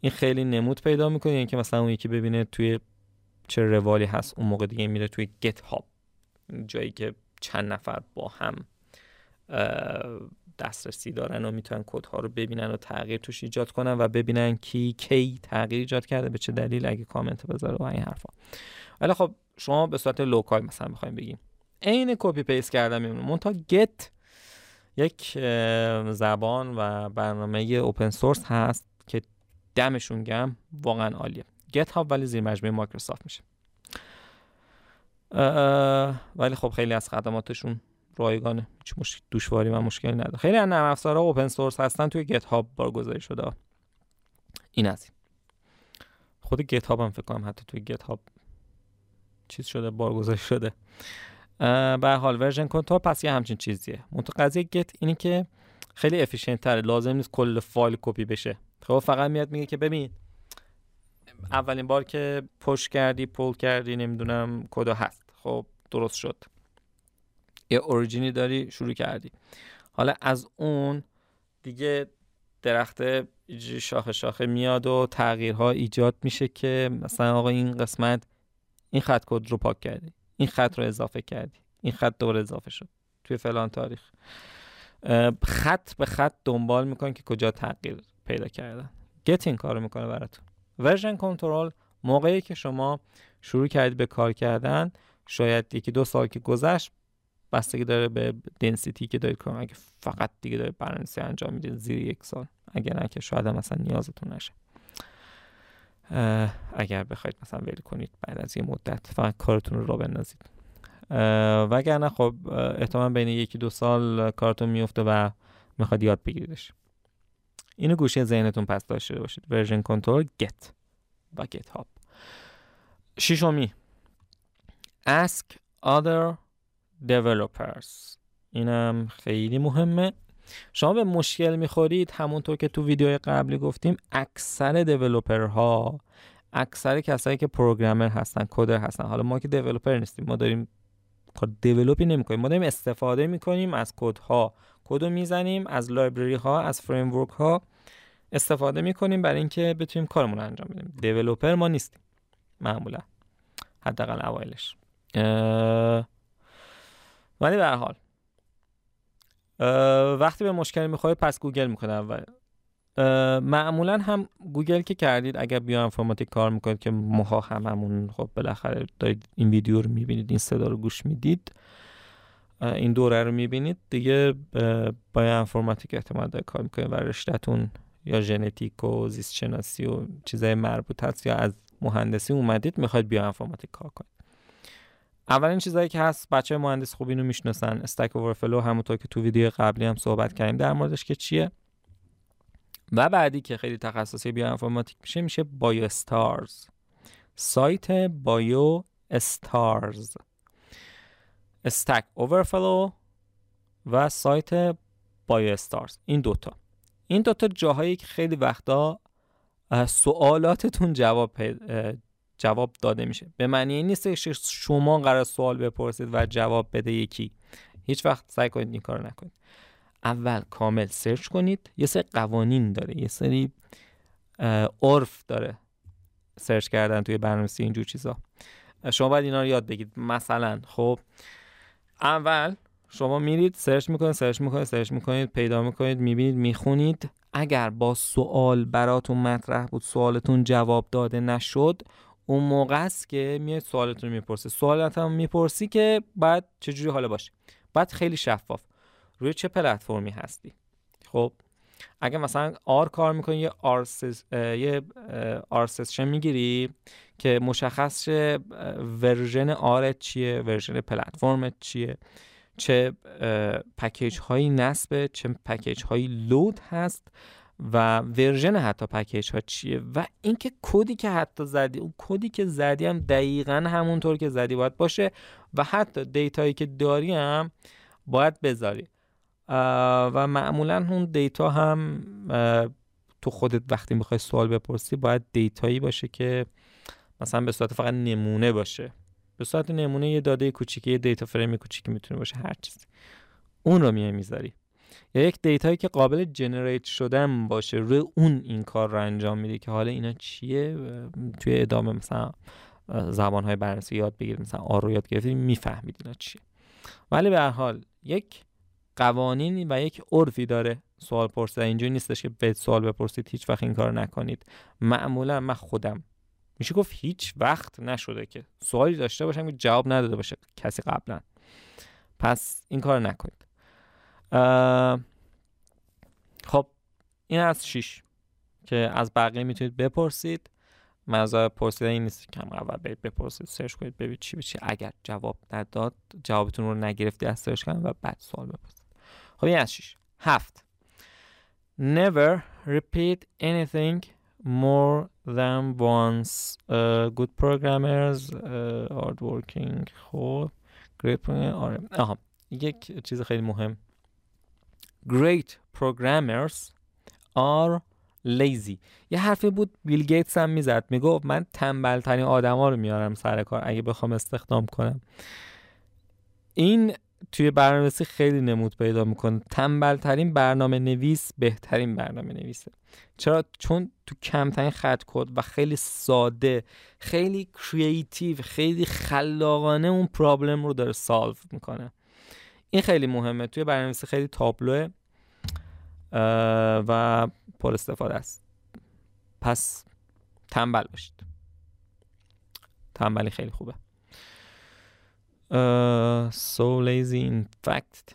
این خیلی نمود پیدا می‌کنه یعنی که مثلا اون یکی ببینه توی چه روالی هست اون موقع دیگه میره توی گت هاب جایی که چند نفر با هم دسترسی دارن و می‌تونن کدها رو ببینن و تغییر توش ایجاد کنن و ببینن کی کی تغییر ایجاد کرده به چه دلیل؟ اگه کامنت بذاره و این حرفا. ولی خب شما به صورت local مثلا می‌خوایم بگیم. عین copy paste کردن میمونه. منتها Git یک زبان و برنامه open source هست که دمشون گم واقعا عالیه. GitHub ولی زیر مجموعه مایکروسافت میشه. ولی خب خیلی از خدماتشون رایگانه هیچ مشکل دشواری و مشکلی نداره خیلی از نرم افزارها open source هستن توی GitHub بارگذاری شده. این از این. خود GitHub هم فکر کنم حتی توی GitHub چیز شده بارگذاری شده. به حال version control پس یه همچین چیزیه. منتها قضیه Git اینه که خیلی efficient تره. لازم نیست کل فایل کپی بشه. خب فقط میاد میگه که ببین اولین بار که پشت کردی پول کردی نمی‌دونم کدا هست. خب درست شد. یه اوریجینی داری شروع کردی. حالا از اون دیگه درخت شاخه شاخه میاد و تغییرها ایجاد میشه که مثلا آقا این قسمت این خط کد رو پاک کردی این خط رو اضافه کردی این خط دور اضافه شد توی فلان تاریخ. خط به خط دنبال میکن که کجا تغییر پیدا کردن. گت این کارو می‌کنه براتون. ورژن کنترل موقعی که شما شروع کردید به کار کردن شاید یکی دو سال که گذشت بستگی داره به دنسیتی که دارید کنم اگه فقط دیگه دارید برنامه‌نویسی انجام می‌دید زیر یک سال. اگر نه که شاید هم مثلا نیازتون نشه. اگر بخواید مثلا ول کنید بعد از یه مدت فقط کارتون رو را بندازید. وگرنه خب احتمال بین یکی دو سال کارتون میفته و می‌خواد یاد بگیریدش. اینو گوشه ذهنتون پس داشته باشید. ورژن کنترل گت و گت هاب. ششمی ask other developers. اینم خیلی مهمه. شما به مشکل می‌خورید همونطور که تو ویدیو قبلی گفتیم اکثر دیولوپر ها اکثر کسایی که پروگرامر هستن کدر هستن. حالا ما که دیولوپر نیستیم ما داریم develop ی نمی‌کنیم. ما داریم استفاده می‌کنیم از کدها کدو می‌زنیم از library ها از فریم ها استفاده می‌کنیم برای اینکه بتونیم کارمون رو انجام بدیم. developer ما نیستیم معمولا. حداقل اوایلش. ولی به حال وقتی به مشکل می‌خوره پس گوگل می‌کنه اول. معمولا هم گوگل که کردید اگر bioinformatic کار می‌کنید که ماها هممون خب بالاخره دارید این ویدیو رو می‌بینید این صدا رو گوش می‌دید این دوره رو می‌بینید دیگه با انفرماتیک احتمال داره کار می‌کنید و رشتهتون یا ژنتیک و زیست شناسی و چیزای مربوط یا از مهندسی اومدید می‌خواید بیا انفرماتیک کار کنید. اولین چیزایی که هست بچه مهندس خوب اینو می‌شناسن. استک اوورفلو همونطور که تو ویدیو قبلی هم صحبت کردیم. در موردش که چیه؟ و بعدی که خیلی تخصصی بیا انفرماتیک میشه میشه بایو استارز سایت بایو استارز استک اوورفلو و سایت بایو استارز این دوتا. این دوتا جاهایی که خیلی وقتا سوالاتتون جواب جواب داده میشه. به معنی این نیست که شما قرار سوال بپرسید و جواب بده یکی. هیچ وقت سعی کنید این کار نکنید. اول کامل سرچ کنید. یه سری قوانین داره. یه سری عرف داره search کردن توی برنامه‌نویسی اینجور چیزا. شما باید اینا رو یاد بگیرید. مثلا خب اول شما میرید search می‌کنید search می‌کنید search می‌کنید پیدا می‌کنید می‌بینید می‌خونید. اگر با سوال براتون مطرح بود سوالتون جواب داده نشد اون موقع است که میاد سوالتون رو می‌پرسه سوالت هم می‌پرسی که بعد چجوری حالا باشه. بعد خیلی شفاف. روی چه پلتفرمی هستی؟ خب اگه مثلا R کار می‌کنی یه R یه R می‌گیری که مشخص شه version R ت چیه version platform ت چیه چه package هایی نصبه چه package هایی load هست و version حتی package ها چیه؟ و اینکه کدی که حتی زدی اون کدی که زدی هم دقیقا همونطور که زدی باید باشه و حتی data یی که داری هم باید بذاری. و معمولا اون data هم تو خودت وقتی می‌خوای سوال بپرسی باید data یی باشه که مثلا به صورت فقط نمونه باشه. به صورت نمونه یه داده کوچیکی یه data frame کوچیکی می‌تونه باشه هر چیزی. اون رو میای می‌ذاری. یا یک data یی که قابل generate شدن باشه روی اون این کار رو انجام میده که حالا اینا چیه؟ توی ادامه مثلا زبان های برنامه‌نویسی یاد بگیرید مثلا R رو یاد گرفتید می‌فهمید اینا چیه. ولی به هر حال یک قوانینی و یک عرفی داره سوال پرسیدن. اینجوری نیستش که به سوال بپرسید هیچ وقت این کار نکنید. معمولا من خودم میشه گفت هیچ وقت نشده که سوالی داشته باشم که جواب نداده باشه کسی قبلا. پس این کار نکنید. خب این از شیش که از بقیه می‌تونید بپرسید. منظور پرسیدن این نیست که اول برید بپرسید سرچ کنید ببینید چی چی. اگر جواب نداد جوابتون رو نگرفتی از سرچ کردن و بعد سوال بپرسید. خب این از شیش. هفت. Never repeat anything more than once. uh, good programmers uh, hard working خب great آره. آها. یک چیز خیلی مهم. Great programmers are lazy. یه حرفی بود بیل گیتس هم می‌زد می‌گفت من تنبل ترین آدما رو میارم سر کار اگه بخوام استخدام کنم. این توی برنامه‌نویسی خیلی نمود پیدا می‌کنه. تنبل ترین برنامه نویس بهترین برنامه نویسه چرا؟ چون تو کمترین خط کد و خیلی ساده خیلی creative خیلی خلاقانه اون problem رو داره solve می‌کنه. این خیلی مهمه. توی برنامه‌نویسی خیلی تابلوه و پر استفاده است. پس تنبل باشید. تنبلی خیلی خوبه. so lazy in fact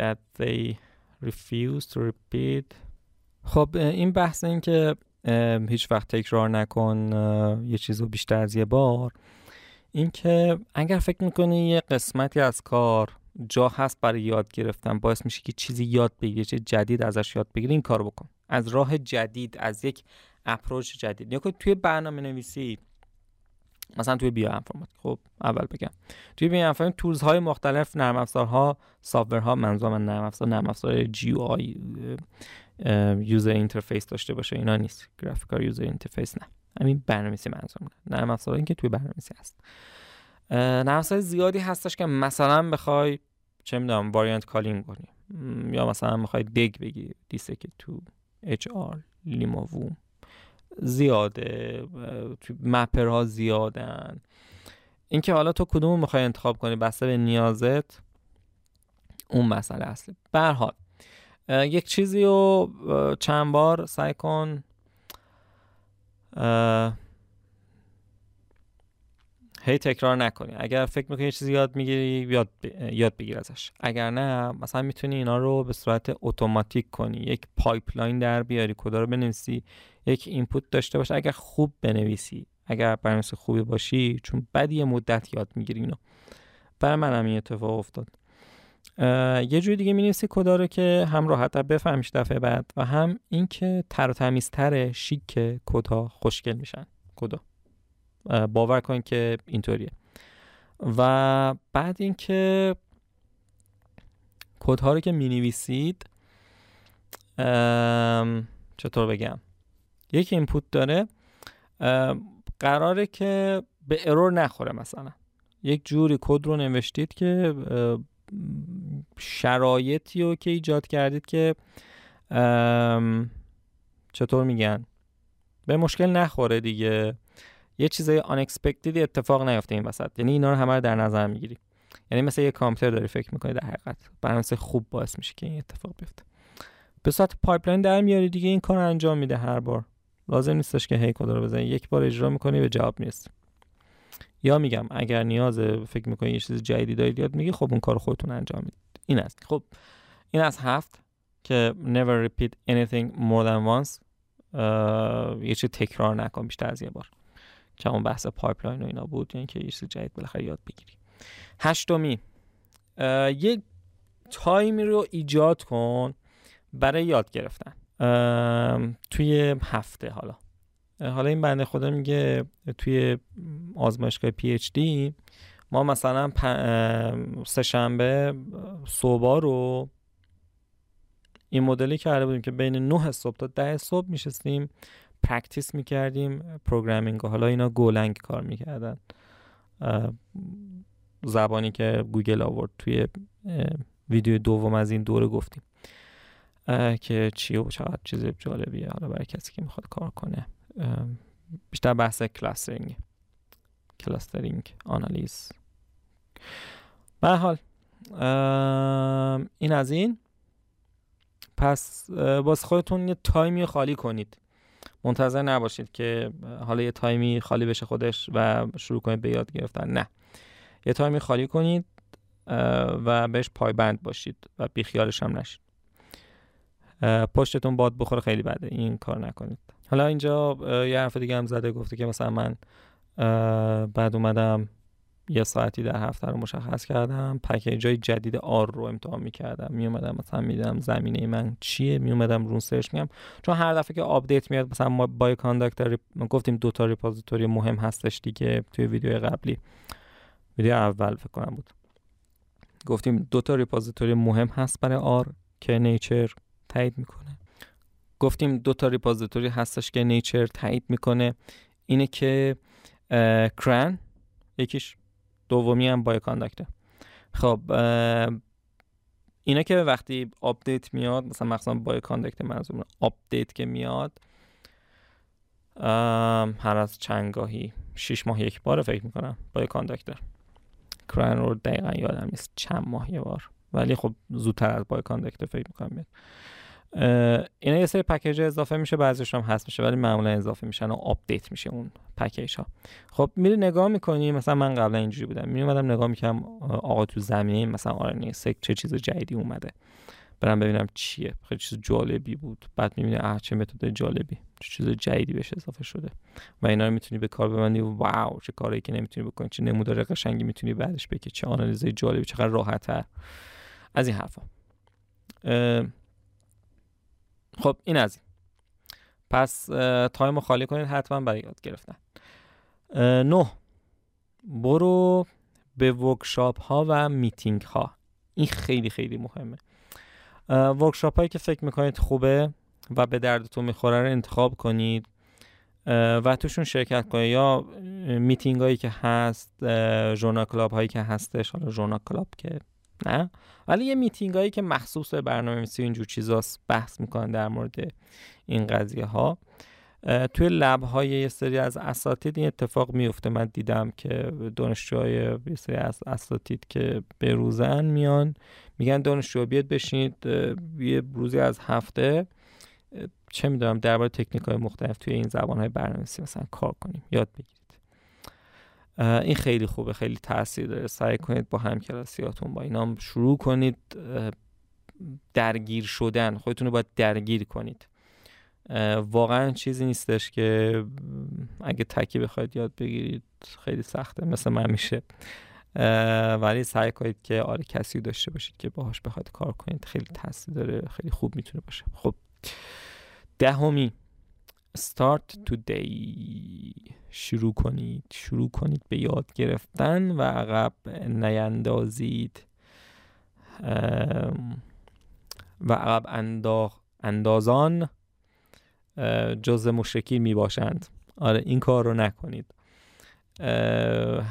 that they refuse to repeat. خب این بحث این که هیچ وقت تکرار نکن یه چیز رو بیشتر از یه بار. این که اگر فکر می‌کنی یه قسمتی از کار جا هست برای یاد گرفتن باعث میشه که چیزی یاد بگیری چه جدید ازش یاد بگیری این کار بکن. از راه جدید از یک approach جدید. یا توی برنامه نویسی مثلا توی bioinformatic خب اول بگم. توی bioinformatic tools های مختلف نرم افزارها ها منظور من نرم افزار نرم افزار GUI user interface داشته باشه اینا نیست. graphical user interface نه. همین برنامه‌نویسی منظور من نرم افزاری که توی برنامه‌نویسی هست. نرم افزار زیادی هستش که مثلا بخوای چه می‌دونم variant calling کنی. یا مثلا می‌خوای دگ بگی دیسه که تو اچ آر لیمووو زیاده مپرها زیادن. اینکه حالا تو کدوم می‌خوای انتخاب کنی بسته به نیازت اون مسئله اصلی. به حال یک چیزی رو چند بار سعی کن هی تکرار نکنی. اگر فکر می‌کنی چیزی یاد می‌گیری یاد, یاد بگیر ازش. اگر نه مثلا می‌تونی اینا رو به صورت اتوماتیک کنی. یک pipeline در بیاری کدا رو بنویسی یک input داشته باشه اگر خوب بنویسی اگر برنامه‌نویس خوبی باشی چون بعد یه مدت یاد می‌گیری اینو. برای من هم این اتفاق افتاد. یه جوری دیگه می‌نویسی کدا رو که هم راحت بفهمیش دفعه بعد و هم اینکه تر و تمیزتر شیک کدها خوشگل میشن. کدا. باور کن که اینطوریه. و بعد اینکه کدها رو که می نویسید چطور بگم؟ یک اینپوت داره قراره که به ارور نخوره مثلا. یک جوری کد رو نوشتید که شرایطی رو که ایجاد کردید که چطور میگن؟ به مشکل نخوره دیگه. یه چیزای unexpected اتفاق نیفته این وسط. یعنی اینا رو همه رو در نظر می‌گیری. یعنی مثل یه کامپیوتر داری فکر می‌کنی در حقیقت. برنامه خوب باعث میشه که این اتفاق بیفته. به صورت pipeline در میاری دیگه این کار انجام میده هر بار. لازم نیستش که هی کد رو بزنی. یک بار اجرا می‌کنی به جواب می‌رسی. یا میگم اگر نیاز فکر می‌کنی یه چیز جدیدی دارید یاد میگی خب اون کار خودتون انجام می‌دید این است. خب این از هفت که never repeat anything more than once. یه چیز تکرار نکن بیشتر از یه بار. که اون بحث pipeline و اینا بود یعنی که یه چیز جدید بالاخره یاد بگیری. هشتمی یک تایمی رو ایجاد کن برای یاد گرفتن. توی هفته حالا. حالا این بنده خدا میگه توی آزمایشگاه PhD ما مثلا سه شنبه صبح رو این مدلی کرده بودیم که بین 9 صبح تا 10 صبح میشستیم practice می‌کردیم programming حالا اینا Golang کار می‌کردن. زبانی که گوگل آورد توی ویدیو دوم از این دوره گفتیم. که چیه و چقدر چیز جالبیه. حالا برای کسی که می‌خواد کار کنه. بیشتر بحث clustering clustering analysis. به حال این از این. پس باز خودتون یه تایمی خالی کنید. منتظر نباشید که حالا یه تایمی خالی بشه خودش و شروع کنید به یاد گرفتن. نه. یه تایمی خالی کنید و بهش پایبند باشید و بیخیالش هم نشید. پشتتون باد بخوره خیلی بده. این کار نکنید. حالا اینجا یه حرف دیگه هم زده گفته که مثلا من بعد اومدم یه ساعتی در هفته رو مشخص کردم. پکیج های جدید R رو امتحان می‌کردم. می اومدم مثلا میدم زمینه من چیه. می اومدم رو اون سرچ میگم. چون هر دفعه که آپدیت میاد مثلا ما Bioconductor گفتیم دو تا repository مهم هستش دیگه توی ویدیو قبلی. ویدیو اول فکر کنم بود. گفتیم دو تا repository مهم هست برای R که Nature تایید می‌کنه. گفتیم دو تا repository هستش که Nature تایید می‌کنه. اینه که CRAN یکیش دومی هم Bioconductor ه خب اینا که وقتی آپدیت میاد مثلا مخصوصا بای کانداکت منظور آپدیت که میاد هر از چندگاهی شیش ماه یک بار فکر می‌کنم Bioconductor CRAN رو دقیقا یادم نیست چند ماه یه بار. ولی خب زودتر از Bioconductor فکر می‌کنم میاد. اینا یه سری پکیج اضافه میشه بعضیش هم هست میشه ولی معمولا اضافه میشن و آپدیت میشه اون پکیج ها خب میری نگاه می‌کنی مثلا من قبلا اینجوری بودم. می اومدم نگاه می‌کنم آقا تو زمینه مثلا RNA-seq چه چیز جدیدی اومده. برم ببینم چیه. خیلی چیز جالبی بود. بعد می‌بینی اه چه متد جالبی. چه چیز جدیدی بهش اضافه شده. و اینا رو می‌تونی به کار ببندی. wow چه کاری که نمی‌تونی بکنی. چه نمودار قشنگی می‌تونی بعدش بکشی چه آنالیز جالبی چقدر راحت‌تر. از این حرفا. خب این از این. پس time رو خالی کنید حتما برای یاد گرفتن. نه. برو به workshop ها و میتینگ ها این خیلی خیلی مهمه. workshop هایی که فکر می‌کنید خوبه و به دردتون می‌خوره رو انتخاب کنید و توشون شرکت کنید. یا میتینگ هایی که هست journal club هایی که هستش حالا journal club که نه؟ ولی یه میتینگ هایی که مخصوص برنامه نویسی اینجور چیزاست بحث می‌کنن در مورد این قضیه ها توی lab های یه سری از اساتید این اتفاق میفته من دیدم که دانشجوهای یه سری از اساتید که به روزن میان میگن دانشجو بیاد بشینید یه روزی از هفته چه می‌دونم درباره تکنیک های مختلف توی این زبان های برنامه‌نویسی مثلا کار کنیم. یاد بگیرید. این خیلی خوبه خیلی تاثیر داره. سعی کنید با همکلاسیاتون با اینا شروع کنید درگیر شدن. خودتون رو باید درگیر کنید. واقعا چیزی نیستش که اگه تکی بخواید یاد بگیرید خیلی سخته مثل من میشه. ولی سعی کنید که آره کسی داشته باشید که باهاش بخواید کار کنید. خیلی تاثیر داره خیلی خوب می‌تونه باشه. خب دهمی. Start today. شروع کنید. شروع کنید به یاد گرفتن و عقب نیندازید. و عقب انداز اندازان جز مشرکین می باشند آره این کار رو نکنید.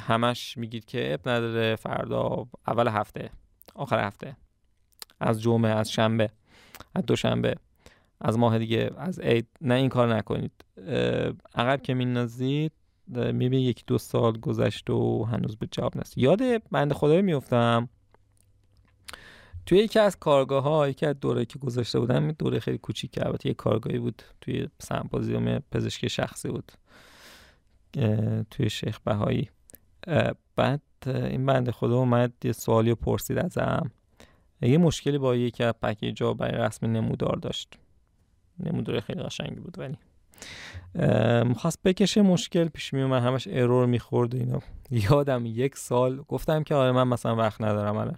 همش میگید که اب نداره فردا اول هفته آخر هفته از جمعه از شنبه از دوشنبه. از ماه دیگه از عید. نه این کار نکنید. عقب که میندازید می‌بینی یکی دو سال گذشت و هنوز به جواب نست یاد بند خدایی میفتم توی یکی از کارگاه ها یکی از دوره که گذاشته بودم دوره خیلی کوچیک البته یه کارگاهی بود. توی سمپوزیوم پزشکی شخصی بود. توی شیخ بهایی. بعد این بنده خدا اومد یه سوالی پرسید ازم. یه مشکلی با یکی از پکیج ها برای رسم نمودار داشت. نمودار خیلی قشنگی بود ولی. می‌خواست بکشه مشکل پیش می اومد همش ارور می‌خورد و اینا. یادم یک سال گفتم که آره من مثلا وقت ندارم الان.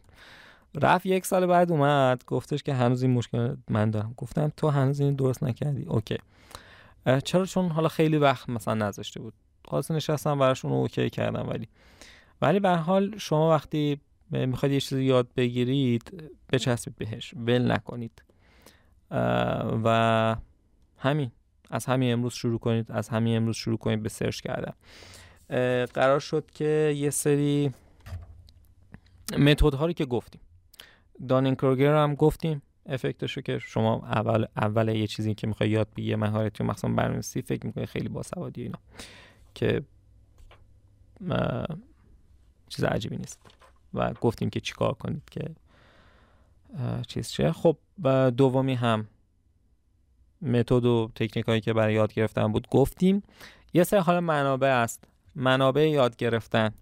رفت یک سال بعد اومد گفتش که هنوز این مشکل من دارم. گفتم تو هنوز این درست نکردی؟ اوکی. چرا؟ چون حالا خیلی وقت مثلا نذاشته بود. خلاص نشستم براش اون اوکی کردم ولی. ولی به حال شما وقتی می‌خواید یه چیزی یاد بگیرید بچسبید بهش. ول نکنید. و همین. از همین امروز شروع کنید. از همین امروز شروع کنید به سرچ کردن. قرار شد که یه سری متد هایی که گفتیم. دانین کروگر هم گفتیم. افکتشو که شما اول اول یه چیزی که می‌خوای یاد بگیری مهارتی مثلا برنامه‌نویسی فکر می‌کنی خیلی باسوادی اینا که چیز عجیبی نیست. و گفتیم که چیکار کنید که چیز چه خب دومی هم متد و تکنیک هایی که برای یاد گرفتن بود گفتیم. یه سری حالا منابع است. منابع یاد گرفتن.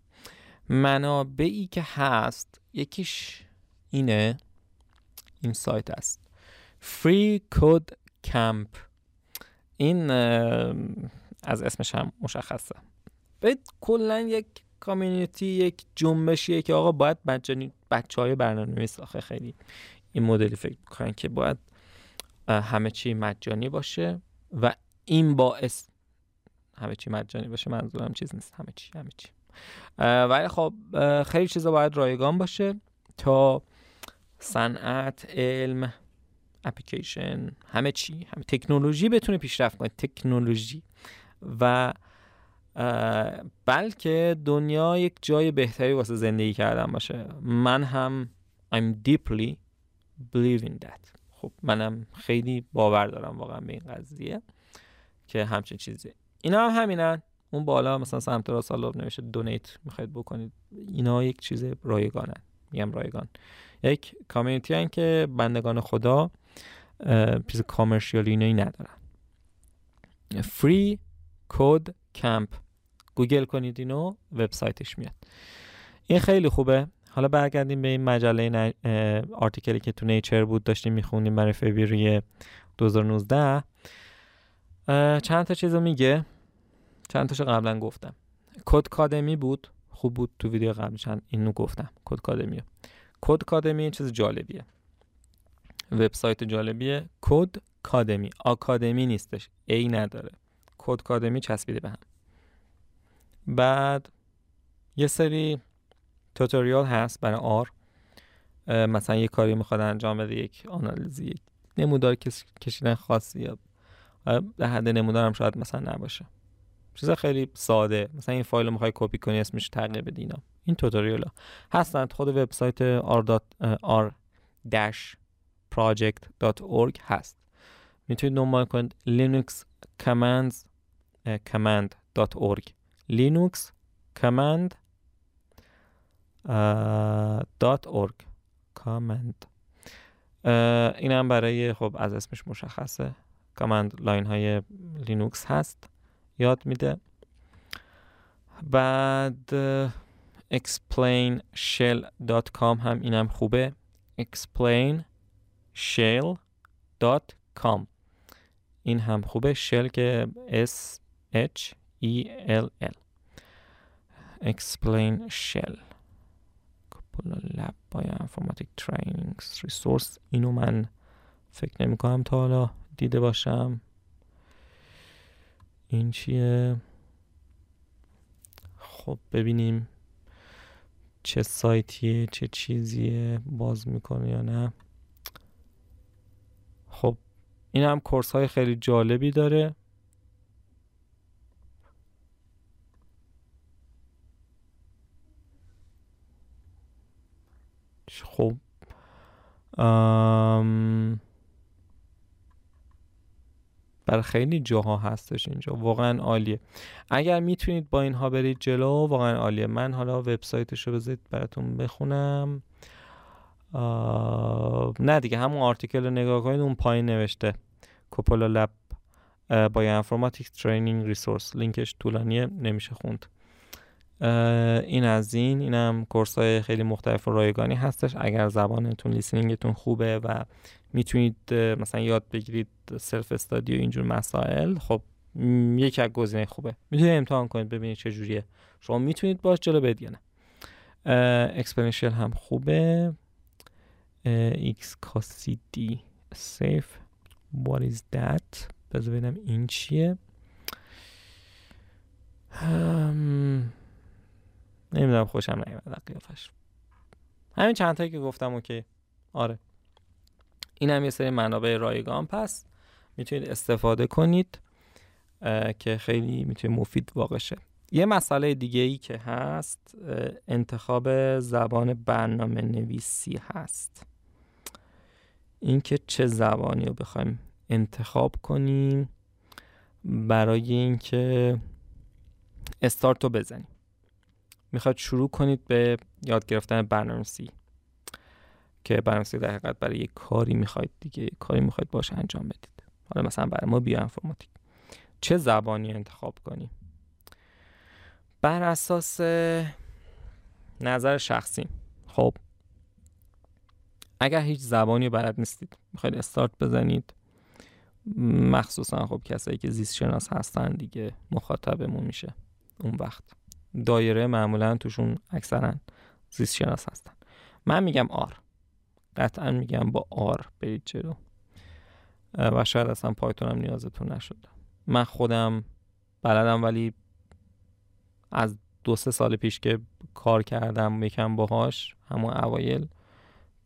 منابعی که هست یکیش اینه. این سایت است. Free Code Camp. این از اسمش هم مشخصه. به کلا یک کامیونیتی یک جنبشیه که آقا باید مجانی بچه های برنامه آخه خیلی این مدلی فکر می‌کنن که باید همه چی مجانی باشه و این باعث همه چی مجانی باشه منظورم چیز نیست همه چی همه چی. ولی خب خیلی چیزا باید رایگان باشه تا صنعت علم اپلیکیشن همه چی همه تکنولوژی بتونه پیشرفت کنه. تکنولوژی و بلکه دنیا یک جای بهتری واسه زندگی کردن باشه. من هم I'm deeply believe in that. خب منم خیلی باور دارم واقعا به این قضیه که همچین چیزی. اینا هم همینن. اون بالا مثلا سمت را سالاب نوشته دونیت می‌خواید بکنید. اینا یک چیز رایگانه میگم رایگان. یک community ان که بندگان خدا چیز commercial ی اینایی ندارن. freeCodeCamp گوگل کنید اینو وبسایتش میاد. این خیلی خوبه. حالا برگردیم به این مجله article ی که تو Nature بود داشتیم می‌خونیم برای فوریه 2019 چند تا چیزو میگه. چند تاشو قبلا گفتم. Codecademy بود. خوب بود تو ویدیو قبل چند اینو گفتم. Codecademy Codecademy چیز جالبیه. وبسایت جالبیه. Codecademy. آکادمی نیستش. A نداره. Codecademy چسبیده به هم. بعد یه سری tutorial هست برای R. مثلا یه کاری می‌خواد انجام بده یک آنالیزی نمودار کشیدن خاصی یا به حد نمودار هم شاید مثلا نباشه. چیز خیلی ساده. مثلا این فایل رو می‌خوای کپی کنی اسمش تغییر بدی اینا. این توتوریال ها. هستند. خود وبسایت r-project.org هست. می‌تونید دنبال کنید. linux commands command.org linux command .org command. این هم برای خب از اسمش مشخصه. command line های لینوکس هست. یاد میده. بعد explainshell.com هم اینم خوبه. explainshell.com این هم خوبه. shell که S H E L L. Explain shell. لب با انفورماتیک ترینینگز ریسورس اینو من فکر نمی کنم تا حالا دیده باشم. این چیه؟ خب ببینیم چه سایتیه چه چیزیه باز می‌کنه یا نه. خب این هم کورس های خیلی جالبی داره. خب. برای خیلی جاها هستش اینجا. واقعا عالیه. اگر می‌تونید با اینها برید جلو واقعا عالیه. من حالا وبسایتش رو بذارید براتون بخونم. نه دیگه همون article رو نگاه کنید اون پایین نوشته. Coppola lab bioinformatics training resource لینکش طولانیه نمیشه خوند. این از این. اینم کورس های خیلی مختلف و رایگانی هستش. اگر زبانتون لیسنینگتون خوبه و می‌تونید مثلا یاد بگیرید سلف استادی و اینجور مسائل خب یکی از گزینه خوبه. می‌تونید امتحان کنید ببینید چه جوریه. شما می‌تونید باش جلو بدید یا نه. اکسپرینشیل هم خوبه. ایکس کاسیدی سیف what is that? بذار ببینم این چیه. نمی‌دونم خوشم نیومد قیافش. همین چند تایی که گفتم اوکی. آره. این هم یه سری منابع رایگان. پس می‌تونید استفاده کنید که خیلی می‌تونه مفید واقع شه. یه مسئله دیگه ای که هست انتخاب زبان برنامه نویسی هست. اینکه چه زبانی رو بخوایم انتخاب کنیم برای اینکه استارت رو بزنیم. می‌خواد شروع کنید به یاد گرفتن برنامه‌نویسی. که برنامه‌نویسی در حقیقت برای یک کاری می‌خواید دیگه کاری می‌خواید باش انجام بدید. حالا مثلا برای ما بیو انفرماتیک چه زبانی انتخاب کنیم؟ بر اساس نظر شخصی. خب اگر هیچ زبانی بلد نیستید می‌خواید استارت بزنید. مخصوصا خب کسایی که زیست شناس هستن دیگه مخاطبمون میشه اون وقت. دایره معمولا توشون اکثرا زیست شناس هستن. من میگم آر. قطعا میگم با آر برید جلو. و شاید اصلا پایتون هم نیازتون نشده من خودم بلدم ولی از دو سه سال پیش که کار کردم یکم باهاش همون اوایل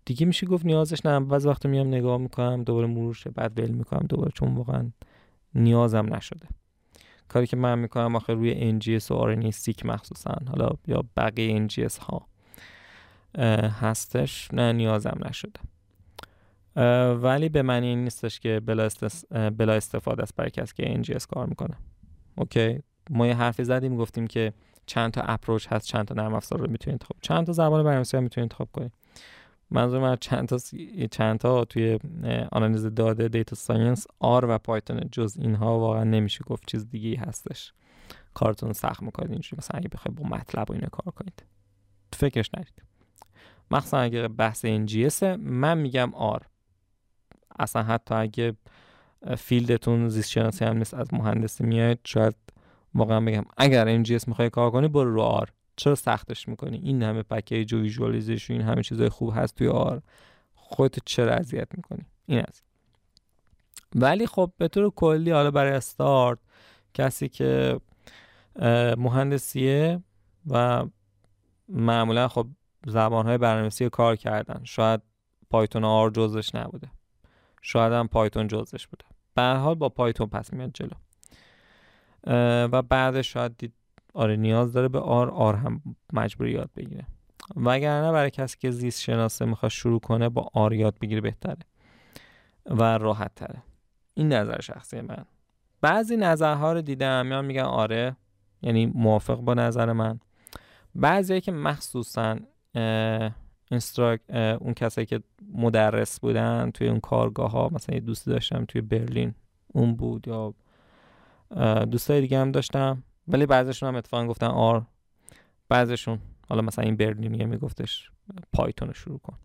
دیگه میشه گفت نیازش نه. بعض وقت میام نگاه می‌کنم دوباره مرورش بعد ول می‌کنم دوباره چون واقعا نیازم نشده. کاری که من می‌کنم آخه روی NGS و RNA-seq مخصوصا حالا یا بقیه NGS ها. هستش. نه نیازم نشده. ولی به معنی این نیستش که بلا, بلا استفاده است برای کسی که NGS کار می‌کنه. اوکی؟ ما یه حرفی زدیم گفتیم که چند تا approach هست چند تا نرم افزار رو می‌تونید انتخاب چند تا زبان برنامه‌نویسی می‌تونید انتخاب کنید منظور من چند تا چند تا توی آنالیز داده data science R و Python جز اینها واقعا نمیشه گفت چیز دیگه هستش. کارتون سخت می‌کنید اینجوری مثلا اگه بخواید با MATLAB و اینو کار کنید. فکرش نرید مخصوصا اگه بحث NGS من میگم R. اصلا حتی اگه field تون زیست شناسی هم نیست از مهندسی میاد شاید واقعا بگم اگر NGS می‌خوای کار کنی برو رو R. چرا سختش می‌کنی؟ این همه پکیج و visualization این همه چیزای خوب هست توی R. خودت چرا اذیت می‌کنی؟ این از. ولی خب به طور کلی حالا برای استارت کسی که مهندسیه و معمولا خب زبانهای برنامه‌نویسی کار کردن. شاید پایتون آر جزش نبوده. شاید هم پایتون جزش بوده. به حال با پایتون پس میاد جلو. و بعدش شاید دید آره نیاز داره به آر آر هم مجبور یاد بگیره. وگرنه برای کسی که زیست شناسه می‌خواد شروع کنه با آر یاد بگیره بهتره و راحت تره این نظر شخصی من. بعضی نظرها رو دیدم یا میگن آره یعنی موافق با نظر من. بعضی که مخصوصا اون کسایی که مدرس بودن توی اون کارگاه ها مثلا یه دوستی داشتم توی برلین اون بود یا دوستای دیگه هم داشتم. ولی بعضیشون هم اتفاقا گفتن R بعضیشون حالا مثلا این برلینیه میگفتش Python رو شروع کن.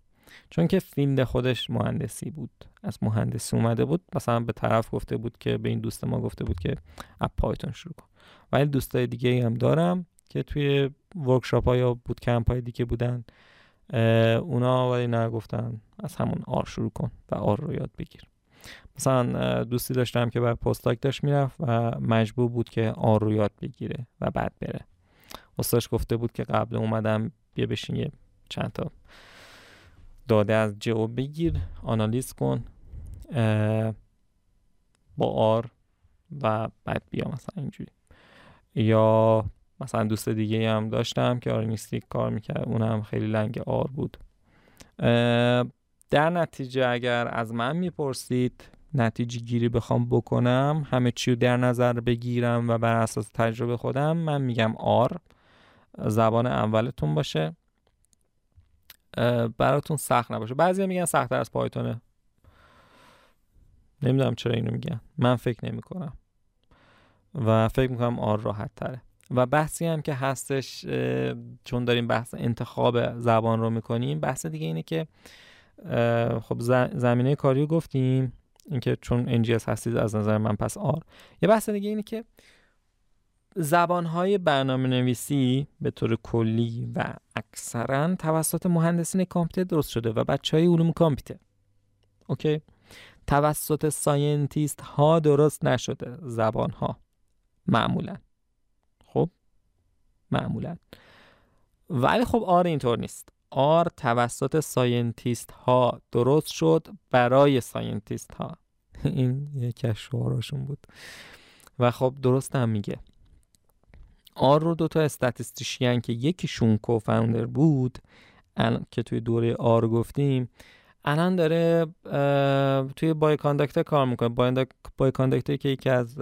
چون که field خودش مهندسی بود. از مهندسی اومده بود مثلا به طرف گفته بود که به این دوست ما گفته بود که از Python شروع کن. ولی دوستای دیگه هم دارم که توی workshop ها یا bootcamp های دیگه بودن. اونا ولی نگفتن از همون R شروع کن و R رو یاد بگیر. مثلا دوستی داشتم که بر پستاک داشت می‌رفت و مجبور بود که آر رو یاد بگیره و بعد بره. استادش گفته بود که قبل اومدم بیا بشین یه چند تا داده از جو بگیر آنالیز کن با آر و بعد بیا مثلا اینجوری. یا مثلا دوست دیگه هم داشتم که آرنیستیک کار می‌کرد اونم خیلی لنگ آر بود. در نتیجه اگر از من می‌پرسید نتیجه گیری بخوام بکنم همه چی رو در نظر بگیرم و بر اساس تجربه خودم من میگم آر. زبان اولتون باشه. براتون سخت نباشه. بعضی میگن سختتر از پایتونه. نمی‌دونم چرا اینو میگن. من فکر نمی کنم و فکر می‌کنم آر راحت تره و بحثی هم که هستش چون داریم بحث انتخاب زبان رو می‌کنیم بحث دیگه اینه که خب زمینه کاری رو گفتیم. اینکه چون NGS هستید از نظر من پس R. یه بحث دیگه اینه که زبانهای برنامه نویسی به طور کلی و اکثرا توسط مهندسین کامپیوتر درست شده و بچه های علوم کامپیوتر. okay؟ توسط scientist ها درست نشده. زبان ها معمولا. خب؟ معمولا. ولی خب R اینطور نیست. R توسط scientist ها درست شد برای scientist ها این یکی از شعاراشون بود. و خب درست هم میگه. R رو دوتا statistician که یکیشون co-founder بود که توی دوره R گفتیم الان داره توی بای کاندکتر کار می‌کنه. بای کاندکتر که یکی از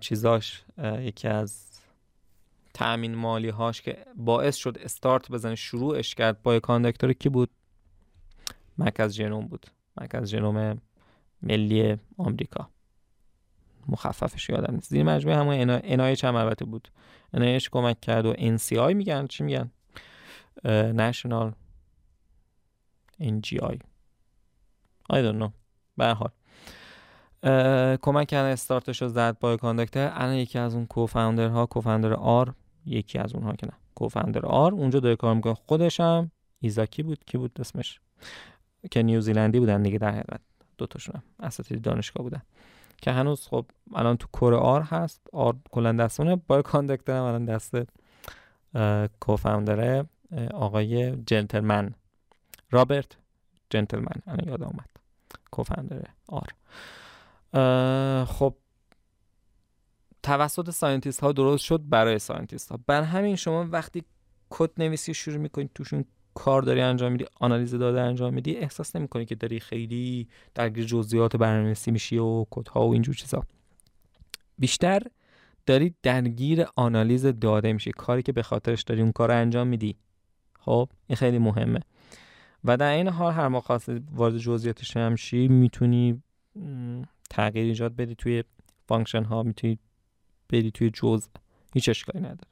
چیزاش یکی از تأمین مالی هاش که باعث شد استارت بزنه شروعش کرد بای کاندکتر کی بود؟ مرکز ژنوم بود. مرکز ژنوم ملی آمریکا. مخففش یادم نیست. زیر مجموعه همون انایش هم البته بود. انایش کمک کرد و NCI میگن. چی میگن؟ نشنال NGI I. Don't know. به حال. کمک کردن استارتش رو زد با کاندکتر. الان یکی از اون کوفاندر ها کوفاندر آر یکی از اونها که نه. کوفاندر آر. اونجا داره کار می‌کنه. هم ایزاکی بود. کی بود اسمش؟ که نیوزیلندی بودن دیگه در حقیقت. دوتاشون هم اساتید دانشگاه بودن. که هنوز خب الان تو کور آر هست. آر کلا دستونه با کاندکتر هم الان دست co-founder ه آقای جنتلمن. رابرت جنتلمن. الان یاد آمد co-founder R. خب توسط scientist ها درست شد برای scientist ها برای همین شما وقتی کد نویسی شروع می‌کنید توشون کار داری انجام میدی آنالیز داده انجام میدی احساس نمی‌کنی که داری خیلی درگیر جزئیات برنامه‌نویسی میشی و کدها و اینجور چیزا. بیشتر داری درگیر آنالیز داده میشی کاری که به خاطرش داری اون کار انجام میدی. خب این خیلی مهمه. و در عین حال هر ما وارد جزئیاتش همشی می‌تونی تغییر ایجاد بدی توی function ها می‌تونی بری توی جزء هیچ اشکالی نداره.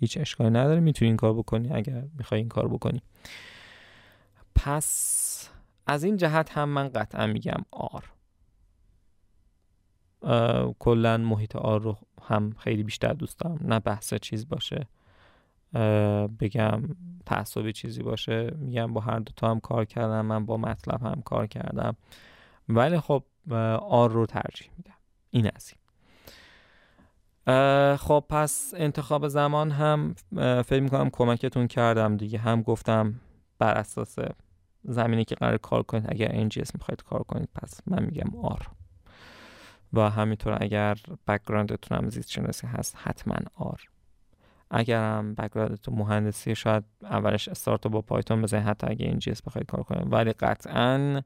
هیچ اشکالی نداره می‌تونی این کار بکنی اگر می‌خوای این کار بکنی. پس از این جهت هم من قطعا میگم R. کلا محیط آر رو هم خیلی بیشتر دوست دارم. نه بحث چیز باشه بگم تعصبی چیزی باشه. میگم با هر دوتا هم کار کردم من با مطلب هم کار کردم. ولی خب آر رو ترجیح میدم. این از این. خب پس انتخاب زمان هم فکر می‌کنم کمکتون کردم دیگه. هم گفتم بر اساس زمینی که قرار کار کنید اگر NGS می‌خواید کار کنید پس من میگم آر. و همینطور اگر background تون هم زیست شناسی هست حتما R. اگر هم background تون مهندسی شاید اولش استارت با Python بزنید حتی اگر NGS بخواید کار کنید. ولی قطعا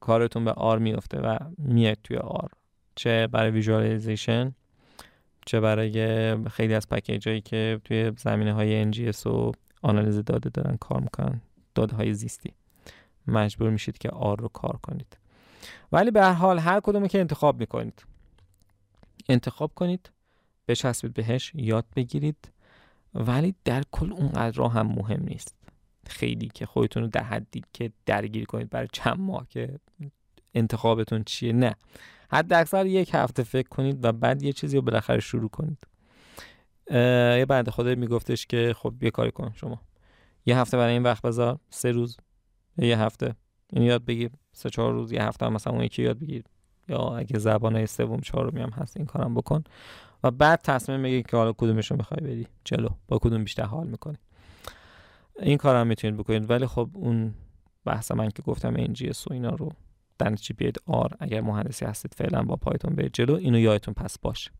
کارتون به R میفته و میاد توی R. چه برای visualization چه برای خیلی از package هایی که توی زمینه های NGS و آنالیز داده دارن کار می‌کنن داده های زیستی. مجبور میشید که آر رو کار کنید. ولی به هر حال هر کدومی که انتخاب می‌کنید انتخاب کنید بچسبید بهش یاد بگیرید. ولی در کل اونقدر هم مهم نیست. خیلی که خودتون رو در حدی که درگیر کنید برای چند ماه که انتخابتون چیه نه. حد اکثر یک هفته فکر کنید و بعد یه چیزی رو بالاخره شروع کنید. یه بنده خدا میگفتش که خب یه کاری کن شما. یه هفته برای این وقت بذار سه روز یه هفته. یعنی یاد بگیر. سه چهار روز یه هفته مثلا اون یکی یاد بگیر. یا اگه زبان سوم چهارمی هم هست این کارم بکن. و بعد تصمیم بگیر که حالا کدومش رو می‌خوای بدی. جلو. با کدوم بیشتر حال می‌کنی. این کارم می‌تونید بکنید. ولی خب اون بحث من که گفتم این جی و رو در چی بیاید؟ آر اگر مهندسی هستید فعلا با پایتون برید جلو اینو یادتون پس باشه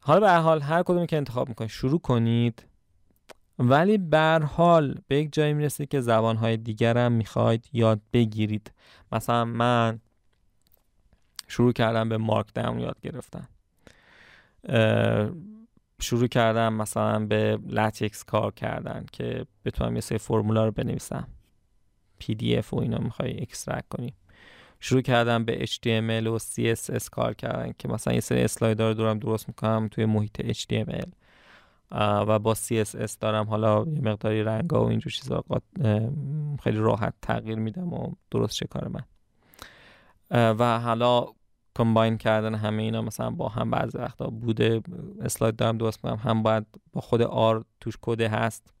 حالا به هر حال هر کدومی که انتخاب می‌کنید شروع کنید. ولی به هر حال به یک جایی می‌رسید که زبانهای دیگر هم می‌خواید یاد بگیرید. مثلا من شروع کردم به Markdown یاد گرفتن. شروع کردم مثلا به LaTeX کار کردن که بتونم یه سری فرمولا رو بنویسم. اف و اینا می‌خوای extract کنی. شروع کردم به HTML و CSS کار کردن که مثلا یه سری اسلاید رو دارم درست می‌کنم توی محیط HTML و با CSS دارم حالا یه مقداری رنگا و اینجور چیزا خیلی راحت تغییر میدم و درست چه کار من. و حالا کمباین کردن همه اینا مثلا با هم بعضی وقتا بوده اسلاید دارم درست کنم هم باید با خود آر توش کد هست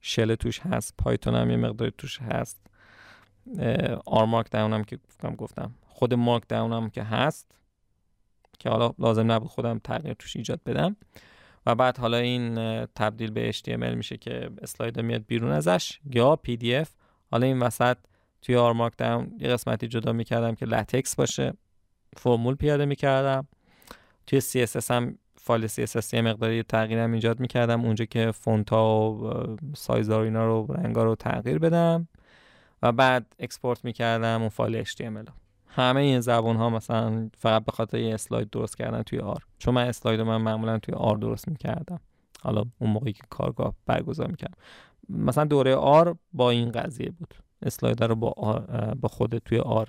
شل توش هست پایتون هم یه مقداری توش هست. آر مارک داون هم که گفتم گفتم. خود مارک داون هم که هست که حالا لازم نبود خودم تغییر توش ایجاد بدم. و بعد حالا این تبدیل به HTML میشه که اسلاید میاد بیرون ازش یا PDF حالا این وسط توی R Markdown یه قسمتی جدا می‌کردم که LaTeX باشه فرمول پیاده می‌کردم. توی CSS هم فایل CSS یه مقداری تغییرم ایجاد می‌کردم. اونجا که فونت ها و سایز ها اینا رو رنگا رو تغییر بدم. و بعد export می‌کردم اون فایل HTML همه این زبان ها مثلا فقط به خاطر یه اسلاید درست کردن توی آر چون من اسلاید من معمولا توی آر درست می‌کردم. حالا اون موقعی که کارگاه برگزار می‌کردم مثلا دوره آر با این قضیه بود. اسلاید رو با, با خود توی آر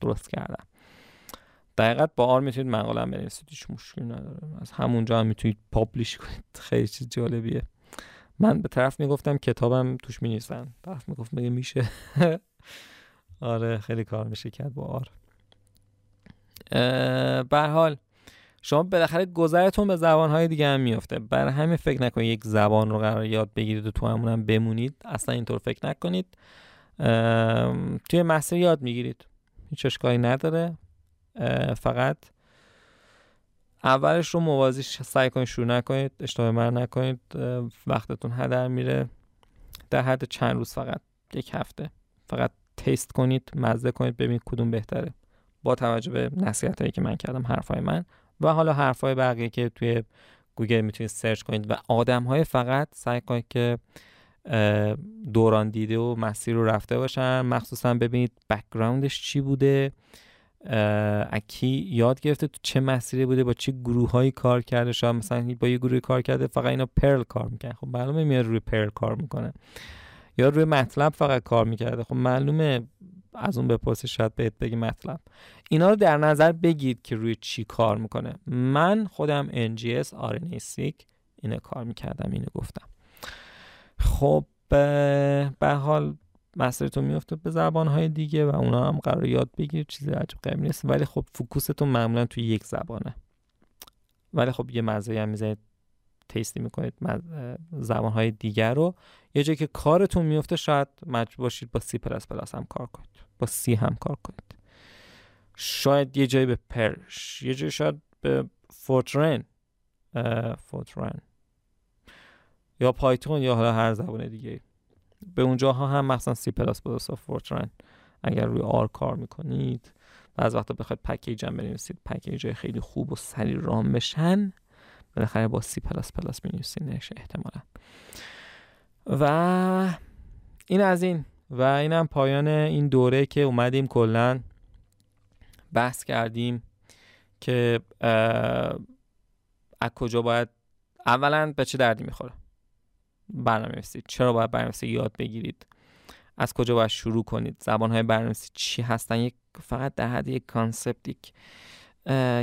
درست کردم. دقیقت با آر می‌تونید مقاله بنویسید هیچ مشکلی نداره. از همونجا هم می‌تونید پابلیش کنید. خیلی چیز جالبیه. من به طرف می‌گفتم کتابم توش می‌نویسن طرف می‌گفت مگه میشه؟ آره خیلی کار میشه کرد با آر. به حال شما بالاخره گذرتون به زبانهای دیگه هم میفته برای همین فکر نکنید یک زبان رو قرار یاد بگیرید و تو همون بمونید. اصلا اینطور فکر نکنید. توی مسیر یاد می‌گیرید. هیچ اشکالی نداره. فقط اولش رو موازی سعی کنید شروع نکنید اشتباه من نکنید وقتتون هدر میره. در حد چند روز فقط یک هفته. فقط تست کنید مزه کنید ببینید کدوم بهتره. با توجه به نصیحت هایی که من کردم حرفای من. و حالا حرفای بقیه که توی گوگل می‌تونید search کنید. و آدم های فقط سعی کنید که دوره دیده و مسیر رو رفته باشن. مخصوصا ببینید background ش چی بوده. از کی یاد گرفته تو چه مسیری بوده با چه گروه هایی کار کرده؟ شاید مثلا با یه گروهی کار کرده فقط اینا Perl کار می‌کنه خب معلومه میاد روی Perl کار می‌کنه. یا روی مطلب فقط کار می‌کرده. خب معلومه از اون بپرسی شاید بهت بگی مطلب. اینا رو در نظر بگید که روی چی کار می‌کنه. من خودم NGS RNA seq اینو کار می‌کردم اینو گفتم. خب به حال مسیرتون میفته به زبانهای دیگه و اونا هم قرار یاد بگیرید چیزی عجب غریبی نیست. ولی خب فوکوستون معمولا توی یک زبانه. ولی خب یه مزه هم می‌زنید تستی می‌کنید زبانهای دیگر رو. یه جایی که کارتون میفته شاید مجبور باشید با سی پلاس پلاس هم کار کنید. با C هم کار کنید. شاید یه جایی به Perl یه جایی شاید به Fortran Fortran یا Python یا حالا هر زبان دیگه به اونجاها هم مثلا C++ و Fortran. اگر روی R کار می‌کنید بعض وقتا بخواید package هم بنویسید package خیلی خوب و سریع run بشن بالاخره با سی پلاس پلاس نشه احتمالا. و این از این. و اینم پایان این دوره که اومدیم کلا بحث کردیم که از کجا باید اولا به چه دردی می‌خوره؟ برنامه‌نویسی. چرا باید برنامه‌نویسی یاد بگیرید؟ از کجا باید شروع کنید؟ زبان‌های برنامه‌نویسی چی هستن؟ یک فقط در حد یک concept یک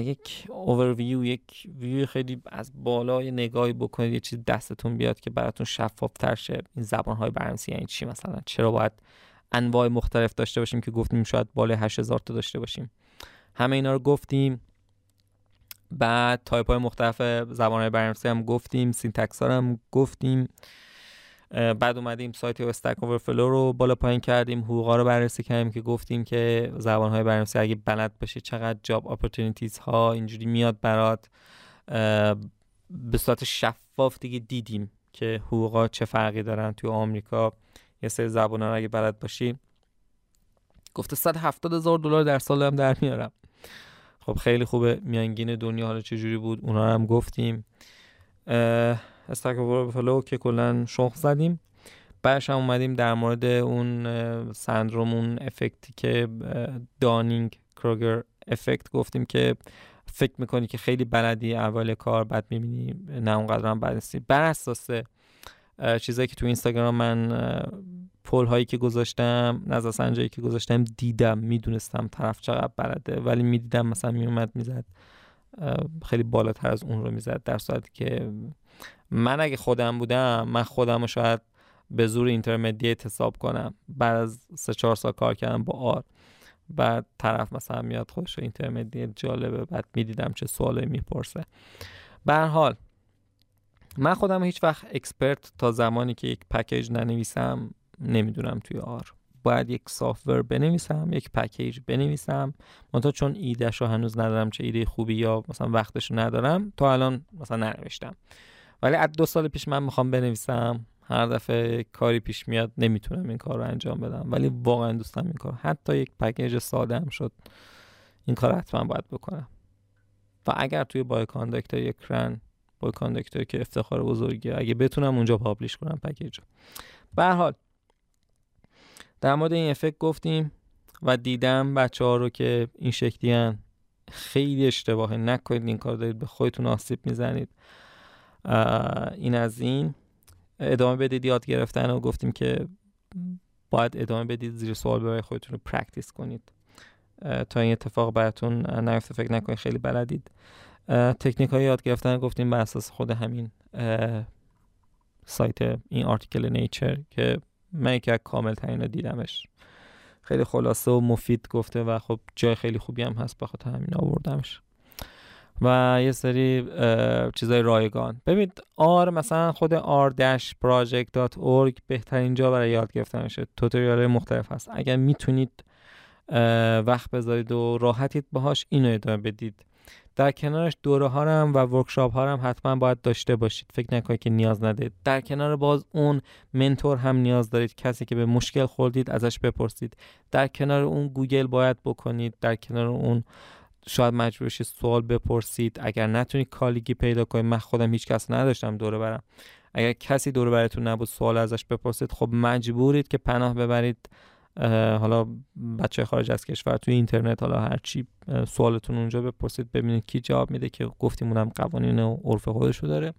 یک اوورویو یک ویو خیلی از بالای نگاهی بکنید. یه چیز دستتون بیاد که براتون شفاف تر شه. این زبان های برنامه‌نویسی یعنی چی مثلا؟ چرا باید انواع مختلف داشته باشیم که گفتیم شاید بالای 8000 تا داشته باشیم؟ همه اینا رو گفتیم. بعد تایپ های مختلف زبان برنامه‌نویسی هم گفتیم syntax هم گفتیم. بعد اومدیم سایت Stack Overflow رو بالا پایین کردیم حقوقا رو بررسی کردیم که گفتیم که زبان های برنامه‌نویسی اگه بلد باشی چقدر job opportunities ها اینجوری میاد برات. به صورت شفاف دیگه دیدیم که حقوقا چه فرقی دارن توی آمریکا. یه سری زبان رو اگه بلد باشی گفته 170 هزار دلار در سال هم در میارم. خب خیلی خوبه میانگین دنیا حالا چجوری بود اونا هم گفتیم. استک اوورفلو که کلا شخ زدیم. بعدش هم اومدیم در مورد اون سندروم اون افکتی که دانینگ کروگر افکت گفتیم که فکر می‌کنی که خیلی بلدی اول کار بعد می‌بینی نه اونقدر هم بد نیستی. بر اساس چیزایی که تو اینستاگرام من پول هایی که گذاشتم نظر سنجایی که گذاشتم دیدم می‌دونستم طرف چقدر بلده. ولی می‌دیدم مثلا میومد می‌زد خیلی بالاتر از اون رو می‌زد در صورتی که من اگه خودم بودم من خودم رو شاید به زور intermediate حساب کنم. بعد از سه چهار سال کار کردم با R. بعد طرف مثلا میاد خودش intermediate جالبه بعد می‌دیدم چه سوالی می‌پرسه. به حال من خودم هیچ وقت expert تا زمانی که یک package ننویسم نمی‌دونم توی R. باید یک software بنویسم یک package بنویسم. منتها چون ایدهش رو هنوز ندارم چه ایده خوبی یا مثلا وقتش رو ندارم تا الان مثلا ننوشتم. ولی از دو سال پیش من می‌خوام بنویسم. هر دفعه کاری پیش میاد نمی‌تونم این کار رو انجام بدم. ولی واقعا دوستم این کار. حتی یک package ساده هم شد. این کار حتما باید بکنم. و اگر توی بای کاندکتر یک رن بای کاندکتر که افتخار بزرگیه اگه بتونم اونجا پابلیش کنم پکیج به حال در مورد این افکت گفتیم و دیدم بچه ها رو که این شکلی خیلی اشتباهه. نکنید این کار دارید به خودتون آسیب می‌زنید. این از این. ادامه بدید یاد گرفتن و گفتیم که باید ادامه بدید زیر سوال برای خودتون رو practice کنید. تا این اتفاق براتون نیفته فکر نکنید خیلی بلدید. تکنیک های یاد گرفتن گفتیم بر اساس خود همین سایت این article Nature که من یکی از کامل ترین دیدمش. خیلی خلاصه و مفید گفته و خب جای خیلی خوبی هم هست بخاطر همین آوردمش. و یه سری چیزای رایگان. ببینید R مثلا خود r-project.org بهترین جا برای یاد گرفتنشه. tutorial مختلف هست. اگر می‌تونید وقت بذارید و راحتید باهاش اینو ادامه بدید. در کنارش دوره ها هم و workshop ها هم حتما باید داشته باشید. فکر نکنید که نیاز ندید در کنار باز اون mentor هم نیاز دارید. کسی که به مشکل خوردید ازش بپرسید. در کنار اون گوگل باید بکنید. در کنار اون شاید مجبور سوال بپرسید. اگر نتونید colleague ی پیدا کنید. من خودم هیچ کس نداشتم دوره برم. اگر کسی دوره براتون نبود سوال ازش بپرسید خب مجبورید که پناه ببرید. حالا بچه خارج از کشور توی اینترنت حالا هر چی سوالتون اونجا بپرسید ببینید کی جواب میده که گفتیم اونم قوانین و عرف خودشو داره.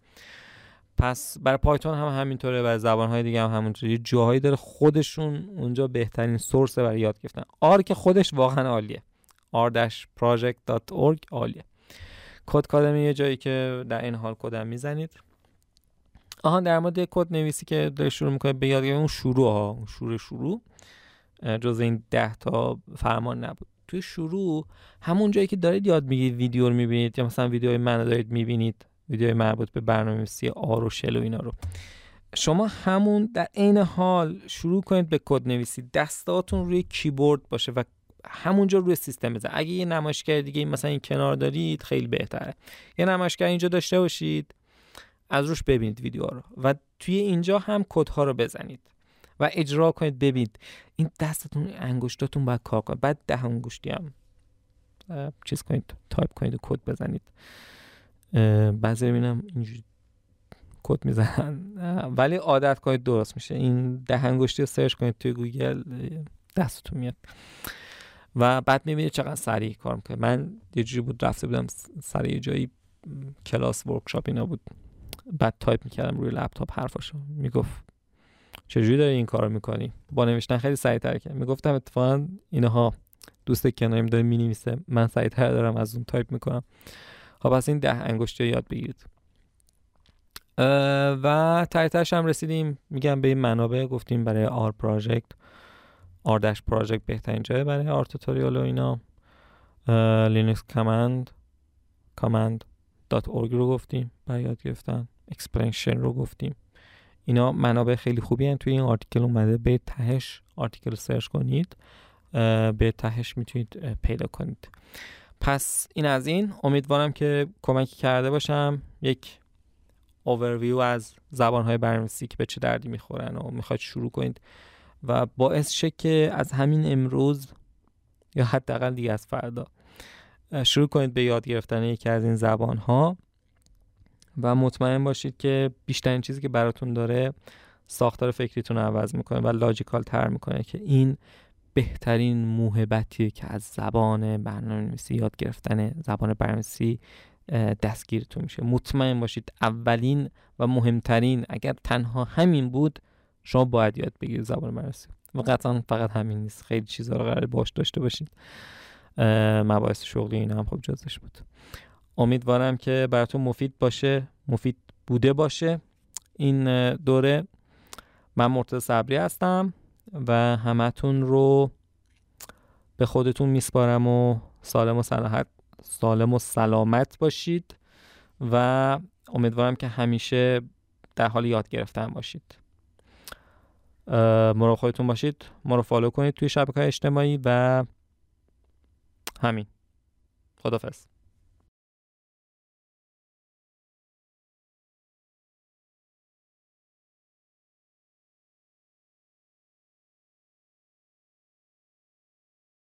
پس برای پایتون هم همینطوره و زبانهای دیگه هم همونطوره یه جاهایی داره خودشون اونجا بهترین سورس برای یاد گرفتن. آر که خودش واقعا عالیه. r-project.org عالیه. کد کادمی یه جایی که در این حال کدم می‌زنید. آها در مورد کد نویسی که داره شروع می‌کنه به یاد اون شروع ها شروع شروع. جز این ده تا فرمان نبود. توی شروع همون جایی که دارید یاد می‌گیرید ویدیو رو می‌بینید یا مثلا ویدیوهای من دارید می‌بینید ویدیوهای مربوط به برنامه‌نویسی آر و شل و اینا رو. شما همون در عین حال شروع کنید به کد نویسی. دستاتون روی کیبورد باشه و همونجا روی سیستم بزن. اگه یه نمایشگر دیگه مثلا این کنار دارید خیلی بهتره. یه نمایشگر اینجا داشته باشید از روش ببینید ویدیو رو و توی اینجا هم کدها رو بزنید. و اجرا کنید ببینید. این دستتون انگشتاتون باید کار کنید بعد ده انگشتی هم چیز کنید تایپ کنید و کد بزنید. بعضی ببینم اینجوری کد می‌زنن. ولی عادت کنید درست میشه. این ده انگشتی رو search کنید توی گوگل دستتون میاد. و بعد می‌بینید چقدر سریع کار می‌کنه. من یه جوری بود رفته بودم سر یه جایی کلاس workshop اینا بود. بعد تایپ می‌کردم روی لپتاپ حرفاشو. می‌گفت چجوری داری این کار می‌کنی؟ با نوشتن خیلی سریعتر کرد می‌گفتم اتفاقا اینها دوست کناریم داره می‌نویسه. من سریعتر دارم از اون تایپ می‌کنم. خب پس این ده انگشتی یاد بگیرید. و تایترش هم رسیدیم. میگم به این منابع گفتیم برای آر پراجکت آردش پراجکت بهترین جای برای آر توتوریال و اینا. لینکس کامند command dot رو گفتیم. برای یاد گرفتن. explanation رو گفتیم. اینا منابع خیلی خوبی هن. توی این article اومده به تهش article search کنید به تهش می‌تونید پیدا کنید. پس این از این. امیدوارم که کمکی کرده باشم. یک اوورویو از زبانهای برنامه‌نویسی که به چه دردی می‌خورن و می‌خواید شروع کنید و باعث شه که از همین امروز یا حداقل دیگه از فردا شروع کنید به یاد گرفتن یکی از این زبان ها و مطمئن باشید که بیشترین چیزی که براتون داره ساختار فکریتون رو عوض می‌کنه و لاجیکال تر می‌کنه که این بهترین موهبتیه که از زبان برنامه یاد گرفتن زبان برنامه‌نویسی دستگیرتون میشه. مطمئن باشید اولین و مهمترین اگر تنها همین بود شما باید یاد بگیرید زبان برنامه‌نویسی. و قطعا فقط همین نیست. خیلی چیزها رو قرار باش داشته باشید. مباحث شغلی اینا هم خب جزش بود. امیدوارم که براتون مفید باشه مفید بوده باشه. این دوره من مرتضی صبری هستم و همتون رو به خودتون میسپارم و سالم و سلامت سالم و سلامت باشید و امیدوارم که همیشه در حال یاد گرفتن باشید. مراقب خودتون باشید ما رو فالو کنید توی شبکه اجتماعی و همین. خدافظ